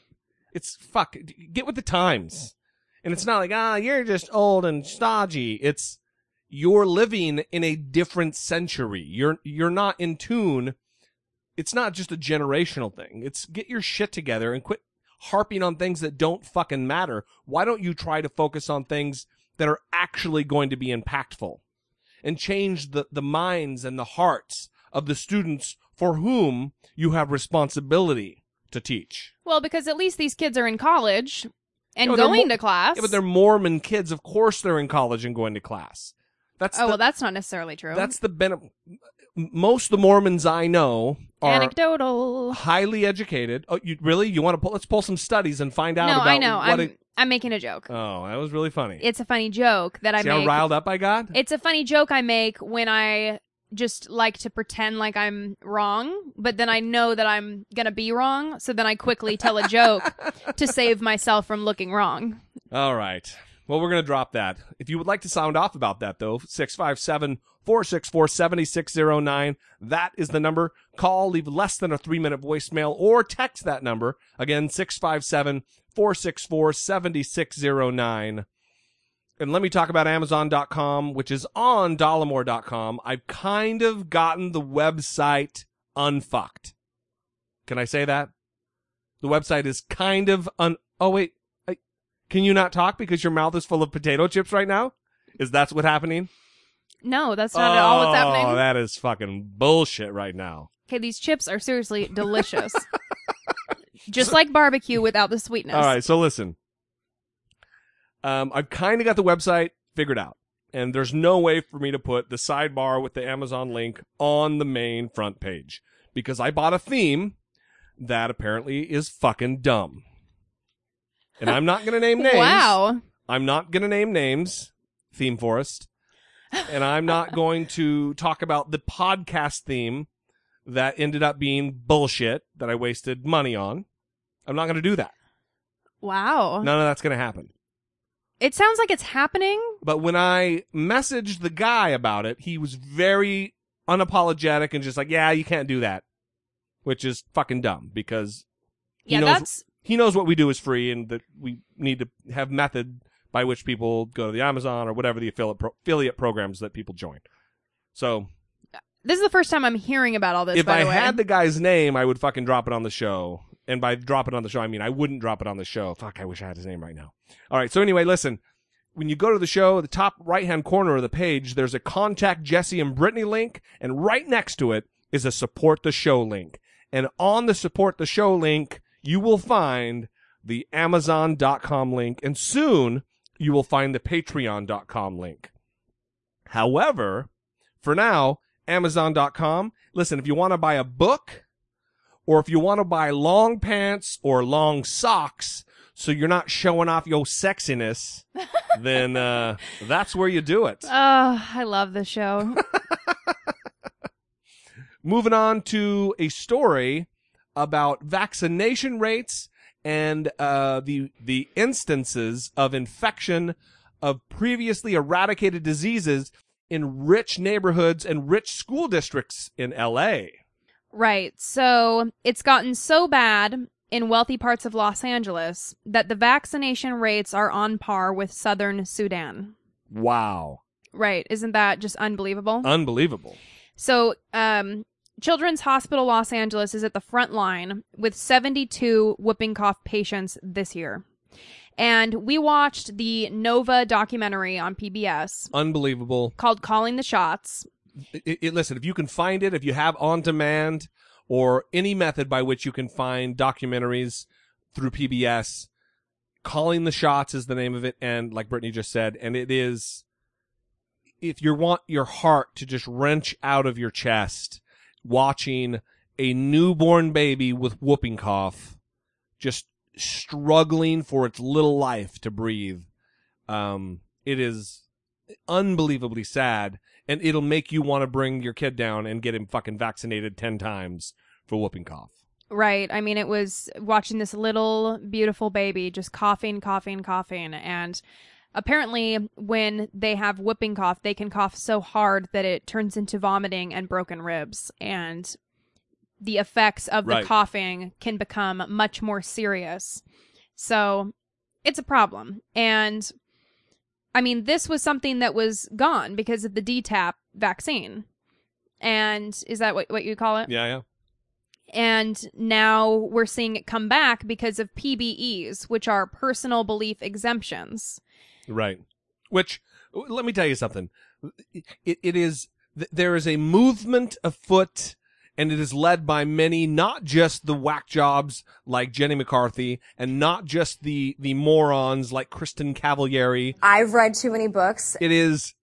it's fuck. Get with the times. And it's not like ah, you're just old and stodgy. It's you're living in a different century. You're you're not in tune. It's not just a generational thing. It's get your shit together and quit harping on things that don't fucking matter. Why don't you try to focus on things that are actually going to be impactful and change the, the minds and the hearts of the students for whom you have responsibility to teach. well, because at least these kids are in college and going mo- to class. Yeah, but they're Mormon kids. Of course, they're in college and going to class. That's oh the, well, that's not necessarily true. that's the benefit. Most the Mormons I know are anecdotal. highly educated. Oh, you really? You want to pull? Let's pull some studies and find out No, about I know. what I'm it. I'm making a joke. Oh, that was really funny. It's a funny joke that I See how make. riled up I got? It's a funny joke I make when I just like to pretend like I'm wrong, but then I know that I'm gonna be wrong, so then I quickly tell a joke to save myself from looking wrong. All right. Well, we're going to drop that. If you would like to sound off about that, though, 657 464 7609. That is the number. Call, leave less than a three minute voicemail, or text that number. Again, 657 464 7609. And let me talk about Amazon.com, which is on Dollamore.com. I've kind of gotten the website unfucked. Can I say that? The website is kind of un. Oh, wait. Can you not talk because your mouth is full of potato chips right now? Is that what's happening? No, that's not at all what's happening. Oh, that is fucking bullshit right now. Okay, these chips are seriously delicious. Just like barbecue without the sweetness. All right, so listen. Um, I've kind of got the website figured out. and there's no way for me to put the sidebar with the Amazon link on the main front page because I bought a theme that apparently is fucking dumb. And I'm not going to name names. Wow. I'm not going to name names, Theme Forest. And I'm not going to talk about the podcast theme that ended up being bullshit that I wasted money on. I'm not going to do that. Wow. None of that's going to happen. It sounds like it's happening. But when I messaged the guy about it, he was very unapologetic and just like, yeah, you can't do that. Which is fucking dumb because Yeah, knows, that's he knows what we do is free and that we need to have method by which people go to the Amazon or whatever the affiliate, pro- affiliate programs that people join. So this is the first time I'm hearing about all this. if by I the way. had the guy's name, I would fucking drop it on the show. And by drop it on the show, I mean I wouldn't drop it on the show. Fuck, I wish I had his name right now. All right. So anyway, listen. When you go to the show, the top right hand corner of the page, there's a contact Jesse and Brittany link, and right next to it is a support the show link. And on the support the show link, you will find the Amazon.com link, and soon you will find the Patreon.com link. However, for now, Amazon.com. Listen, if you want to buy a book or if you want to buy long pants or long socks so you're not showing off your sexiness, then uh, that's where you do it. Oh, I love this show. Moving on to a story about vaccination rates and uh, the the instances of infection of previously eradicated diseases in rich neighborhoods and rich school districts in LA. right. So it's gotten so bad in wealthy parts of Los Angeles that the vaccination rates are on par with southern Sudan. Wow. Right. Isn't that just unbelievable? Unbelievable. So, um, Children's Hospital Los Angeles is at the front line with 72 whooping cough patients this year. And we watched the Nova documentary on PBS Unbelievable. called Calling the Shots. It, it- listen, if you can find it, if you have on demand or any method by which you can find documentaries through PBS, Calling the Shots is the name of it. And like Brittany just said, and it is, if you want your heart to just wrench out of your chest, watching a newborn baby with whooping cough just struggling for its little life to breathe. Um, it is unbelievably sad and it'll make you want to bring your kid down and get him fucking vaccinated 10 times for whooping cough. Right. I mean, it was watching this little beautiful baby just coughing, coughing, coughing. And apparently, when they have whooping cough, they can cough so hard that it turns into vomiting and broken ribs. And the effects of the Right. coughing can become much more serious. So it's a problem. And I mean, this was something that was gone because of the DTaP vaccine. And is that what, what you call it? Yeah, yeah. and now we're seeing it come back because of PBEs, which are personal belief exemptions. Right. Which, let me tell you something. It, it is there is a movement afoot and it is led by many, not just the whack jobs like Jenny McCarthy and not just the, the morons like Kristin Cavallari. I've read too many books. It is,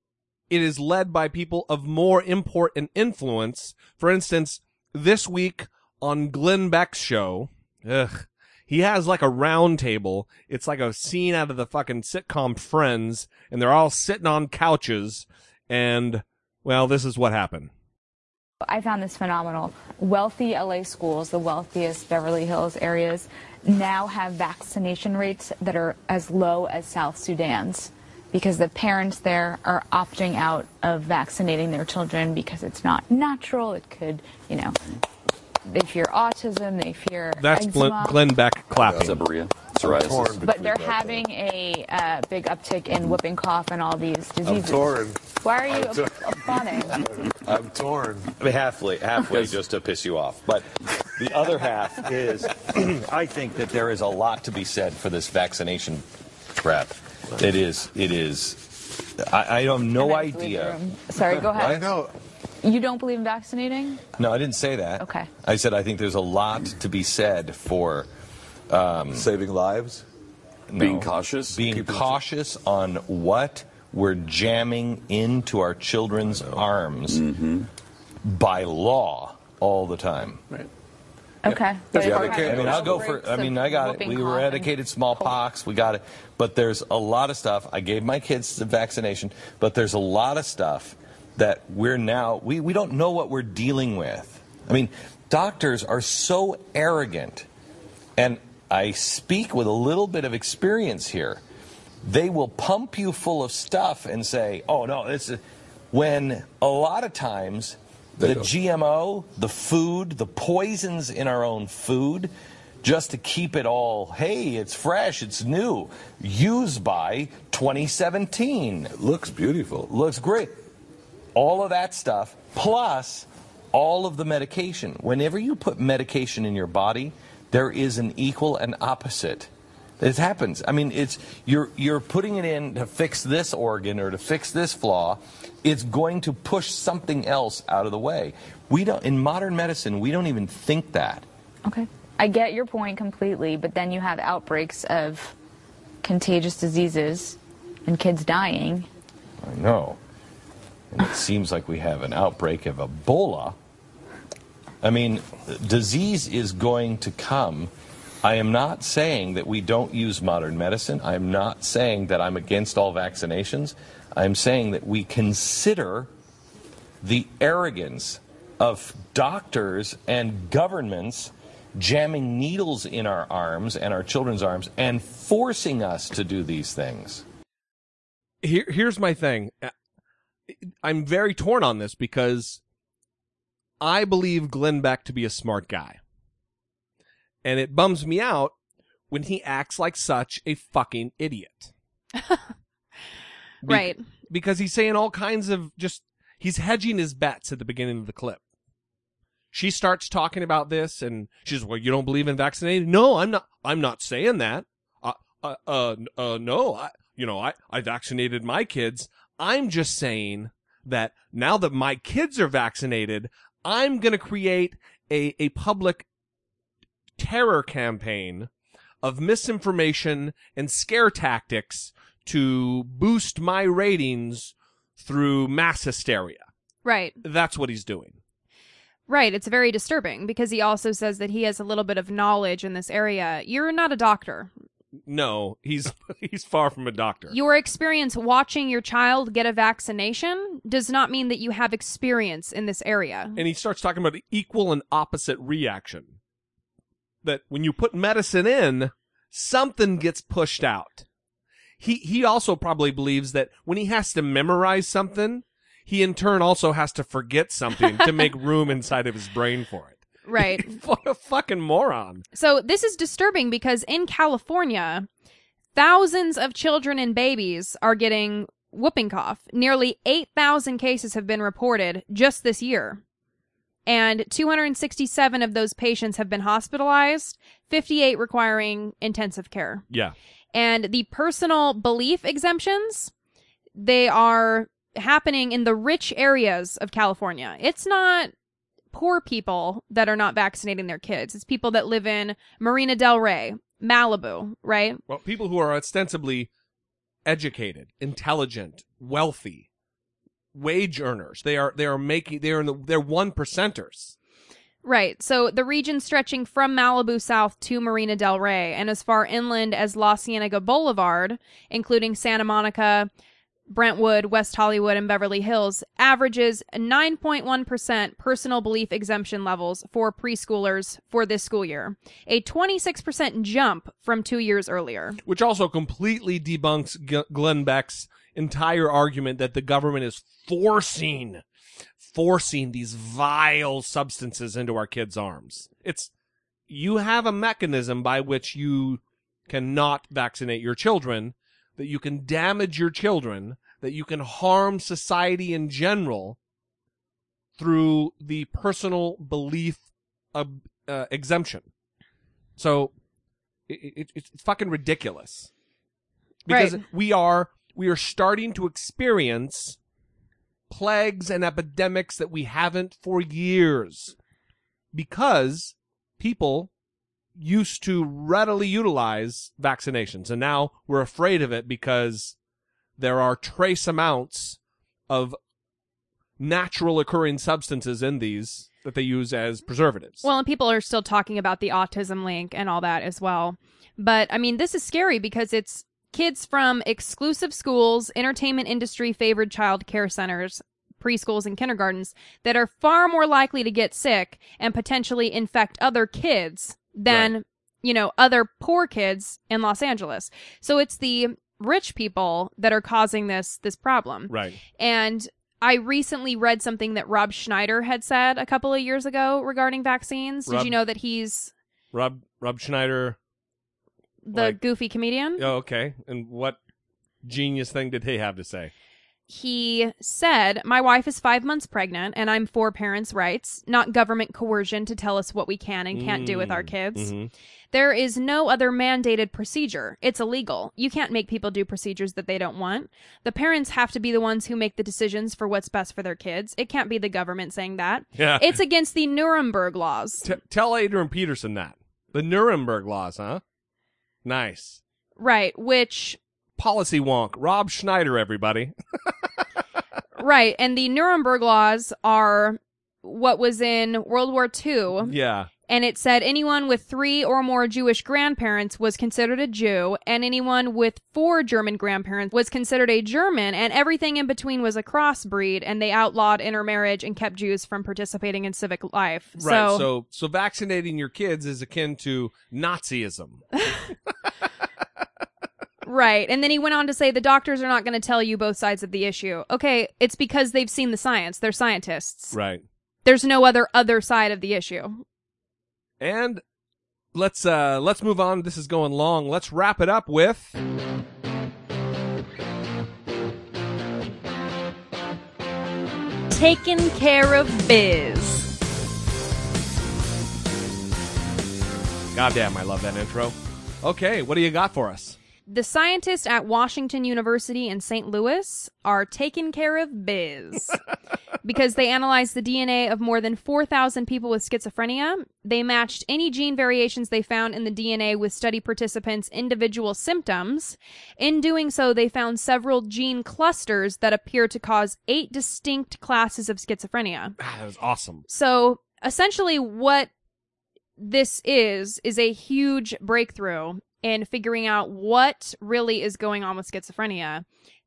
it is led by people of more import and influence. For instance, this week on Glenn Beck's show, ugh, he has like a round table. It's like a scene out of the fucking sitcom Friends, and they're all sitting on couches, and well, this is what happened. I found this phenomenal. Wealthy LA schools, the wealthiest Beverly Hills areas, now have vaccination rates that are as low as South Sudan's because the parents there are opting out of vaccinating their children because it's not natural. It could, you know, they fear autism, they fear That's Glenn, eczema. Glenn Beck clapping. Seborrhea, psoriasis. But they're having a uh, big uptick in whooping cough and all these I'm diseases. torn. Why are you applauding? I'm torn. I mean, halfway, halfway just to piss you off. But the other half is, I think that there is a lot to be said for this vaccination crap. It is, it is. I, I have no And then leave the idea. Sorry, go ahead. I know. You don't believe in vaccinating? No, I didn't say that. Okay. I said I think there's a lot to be said for um, Saving lives. no, Being cautious? being Keeping- cautious on what we're jamming into our children's oh. arms mm-hmm. by law all the time. Right. Okay. That's But why if they we're can't- I mean, I'll go for. I mean, I got it. We eradicated smallpox. We got it. But there's a lot of stuff. I gave my kids the vaccination, but there's a lot of stuff that we're now we we don't know what we're dealing with. I mean, doctors are so arrogant, and I speak with a little bit of experience here. They will pump you full of stuff and say, "Oh no, is," when a lot of times They the don't. GMO, the food, the poisons in our own food, just to keep it all, hey, it's fresh, it's new, used by 2017. It looks beautiful. Looks great. All of that stuff, plus all of the medication. Whenever you put medication in your body, there is an equal and opposite. It happens. I mean, it's you're you're putting it in to fix this organ or to fix this flaw. It's going to push something else out of the way. We don't in modern medicine. We don't even think that. Okay. I get your point completely, but then you have outbreaks of contagious diseases and kids dying. I know. And it seems like we have an outbreak of Ebola. I mean, disease is going to come. I am not saying that we don't use modern medicine. I am not saying that I'm against all vaccinations. I'm saying that we consider the arrogance of doctors and governments jamming needles in our arms and our children's arms and forcing us to do these things. Here, here's my thing. I'm very torn on this because I believe Glenn Beck to be a smart guy. And it bums me out when he acts like such a fucking idiot. Be- Right. Because he's saying all kinds of just, he's hedging his bets at the beginning of the clip. She starts talking about this and she's, well, you don't believe in vaccinated? No, I'm not, I'm not saying that. Uh, uh, uh, uh no, I, you know, I, I vaccinated my kids. I'm just saying that now that my kids are vaccinated, I'm going to create a, a public terror campaign of misinformation and scare tactics to boost my ratings through mass hysteria. Right. That's what he's doing. Right. It's very disturbing because he also says that he has a little bit of knowledge in this area. You're not a doctor. No, he's he's far from a doctor. Your experience watching your child get a vaccination does not mean that you have experience in this area. and he starts talking about equal and opposite reaction. That when you put medicine in, something gets pushed out. He he also probably believes that when he has to memorize something, he in turn also has to forget something to make room inside of his brain for it. Right. What a fucking moron. So this is disturbing because in California, thousands of children and babies are getting whooping cough. Nearly 8,000 cases have been reported just this year. And 267 of those patients have been hospitalized, 58 requiring intensive care. Yeah. And the personal belief exemptions, they are happening in the rich areas of California. It's not poor people that are not vaccinating their kids. It's people that live in Marina Del Rey, Malibu, right? Well, people who are ostensibly educated, intelligent, wealthy, wage earners. They are they are making they are in the they're one percenters. Right. So the region stretching from Malibu south to Marina Del Rey and as far inland as La Cienega Boulevard, including Santa Monica, Brentwood, West Hollywood, and Beverly Hills, averages 9.1% personal belief exemption levels for preschoolers for this school year, a 26% jump from two years earlier. which also completely debunks G- Glenn Beck's entire argument that the government is forcing forcing these vile substances into our kids' arms. It's you have a mechanism by which you cannot vaccinate your children, that you can damage your children, that you can harm society in general through the personal belief uh, uh, exemption. So it, it, it's fucking ridiculous because Right. we are we are starting to experience plagues and epidemics that we haven't for years because people used to readily utilize vaccinations and now we're afraid of it because there are trace amounts of natural occurring substances in these that they use as preservatives. Well, and people are still talking about the autism link and all that as well. But I mean, this is scary because it's kids from exclusive schools, entertainment industry favored child care centers, preschools, and kindergartens that are far more likely to get sick and potentially infect other kids than, Right. you know, other poor kids in Los Angeles. So it's the rich people that are causing this this problem. right. And I recently read something that Rob Schneider had said a couple of years ago regarding vaccines. Did you know that he's Rob Rob Schneider. the Like- goofy comedian? Oh, okay. And what genius thing did he have to say? He said, My wife is five months pregnant, and I'm for parents' rights, not government coercion to tell us what we can and can't do with our kids. Mhm. There is no other mandated procedure. It's illegal. You can't make people do procedures that they don't want. The parents have to be the ones who make the decisions for what's best for their kids. It can't be the government saying that. Yeah. It's against the Nuremberg laws. T- tell Adrian Peterson that. The Nuremberg laws, huh? Nice. Right, which Policy wonk. Rob Schneider, everybody. right, and the Nuremberg laws are what was in World War II, yeah. and it said anyone with three or more Jewish grandparents was considered a Jew, and anyone with four German grandparents was considered a German, and everything in between was a crossbreed, and they outlawed intermarriage and kept Jews from participating in civic life. Right. So, So, so vaccinating your kids is akin to Nazism. right, and then he went on to say the doctors are not going to tell you both sides of the issue. Okay, it's because they've seen the science; they're scientists. right. There's no other other side of the issue. And let's uh let's move on. This is going long. Let's wrap it up with Taking care of biz. Goddamn, I love that intro. Okay, what do you got for us? The scientists at Washington University in St. Louis are taking care of biz. because they analyzed the DNA of more than 4,000 people with schizophrenia. They matched any gene variations they found in the DNA with study participants' individual symptoms. In doing so, they found several gene clusters that appear to cause eight distinct classes of schizophrenia. Ah, that was awesome. So essentially, what this is is a huge breakthrough in figuring out what really is going on with schizophrenia.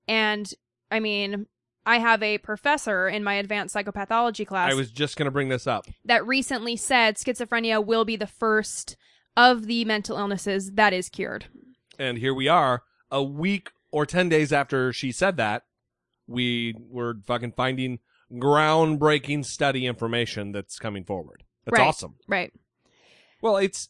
And I mean, I have a professor in my advanced psychopathology class I was just going to bring this up. that recently said schizophrenia will be the first of the mental illnesses that is cured. And here we are, a week or 10 days after she said that, we were fucking finding groundbreaking study information that's coming forward. That's Right. awesome. Right. Well, it's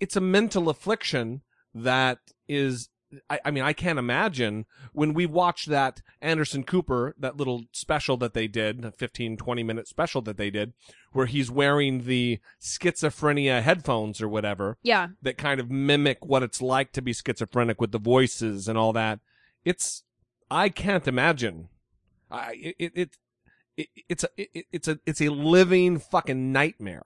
it's a mental affliction that is I, I mean, I can't imagine when we watched that Anderson Cooper, that little special that they did, a 15, 20 minute special that they did, where he's wearing the schizophrenia headphones or whatever Yeah. that kind of mimic what it's like to be schizophrenic with the voices and all that. It's, I can't imagine. I, it, it, it, it it's a, it, it's a, it's a living fucking nightmare.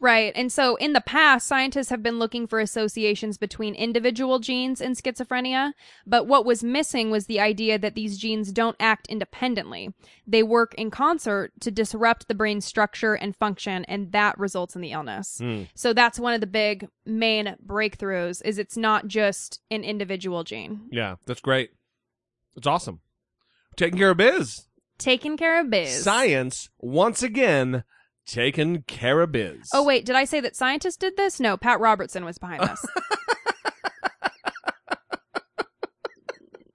Right. And so in the past, scientists have been looking for associations between individual genes and schizophrenia, but what was missing was the idea that these genes don't act independently. They work in concert to disrupt the brain's structure and function, and that results in the illness. Hmm. So that's one of the big main breakthroughs is it's not just an individual gene. Yeah, that's great. It's awesome. Taking care of biz. Taking care of biz. Science, once again, taking care of biz. Oh wait, did I say that scientists did this? No, Pat Robertson was behind this.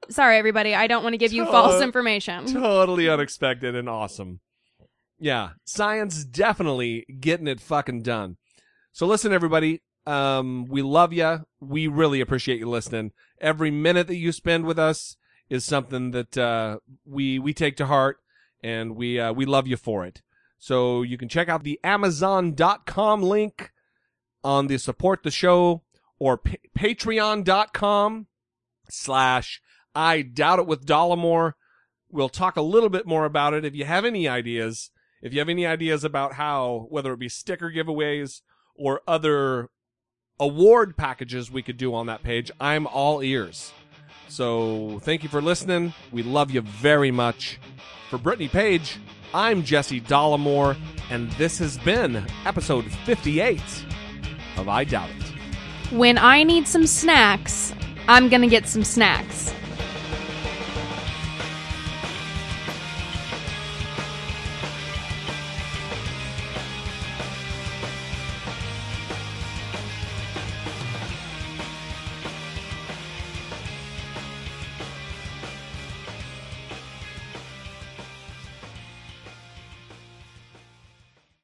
Sorry, everybody. I don't want to give you false information. Totally unexpected and awesome. Yeah, science definitely getting it fucking done. So listen, everybody. Um, we love you. We really appreciate you listening. Every minute that you spend with us is something that uh, we we take to heart, and we uh, we love you for it. So you can check out the Amazon.com link on the support the show or pa- Patreon.com slash I doubt it with Dollemore. We'll talk a little bit more about it. If you have any ideas, if you have any ideas about how, whether it be sticker giveaways or other award packages we could do on that page, I'm all ears. So thank you for listening. We love you very much. For Brittany Page, I'm Jesse Dollemore, and this has been episode 58 of I Doubt It. When I need some snacks, I'm going to get some snacks.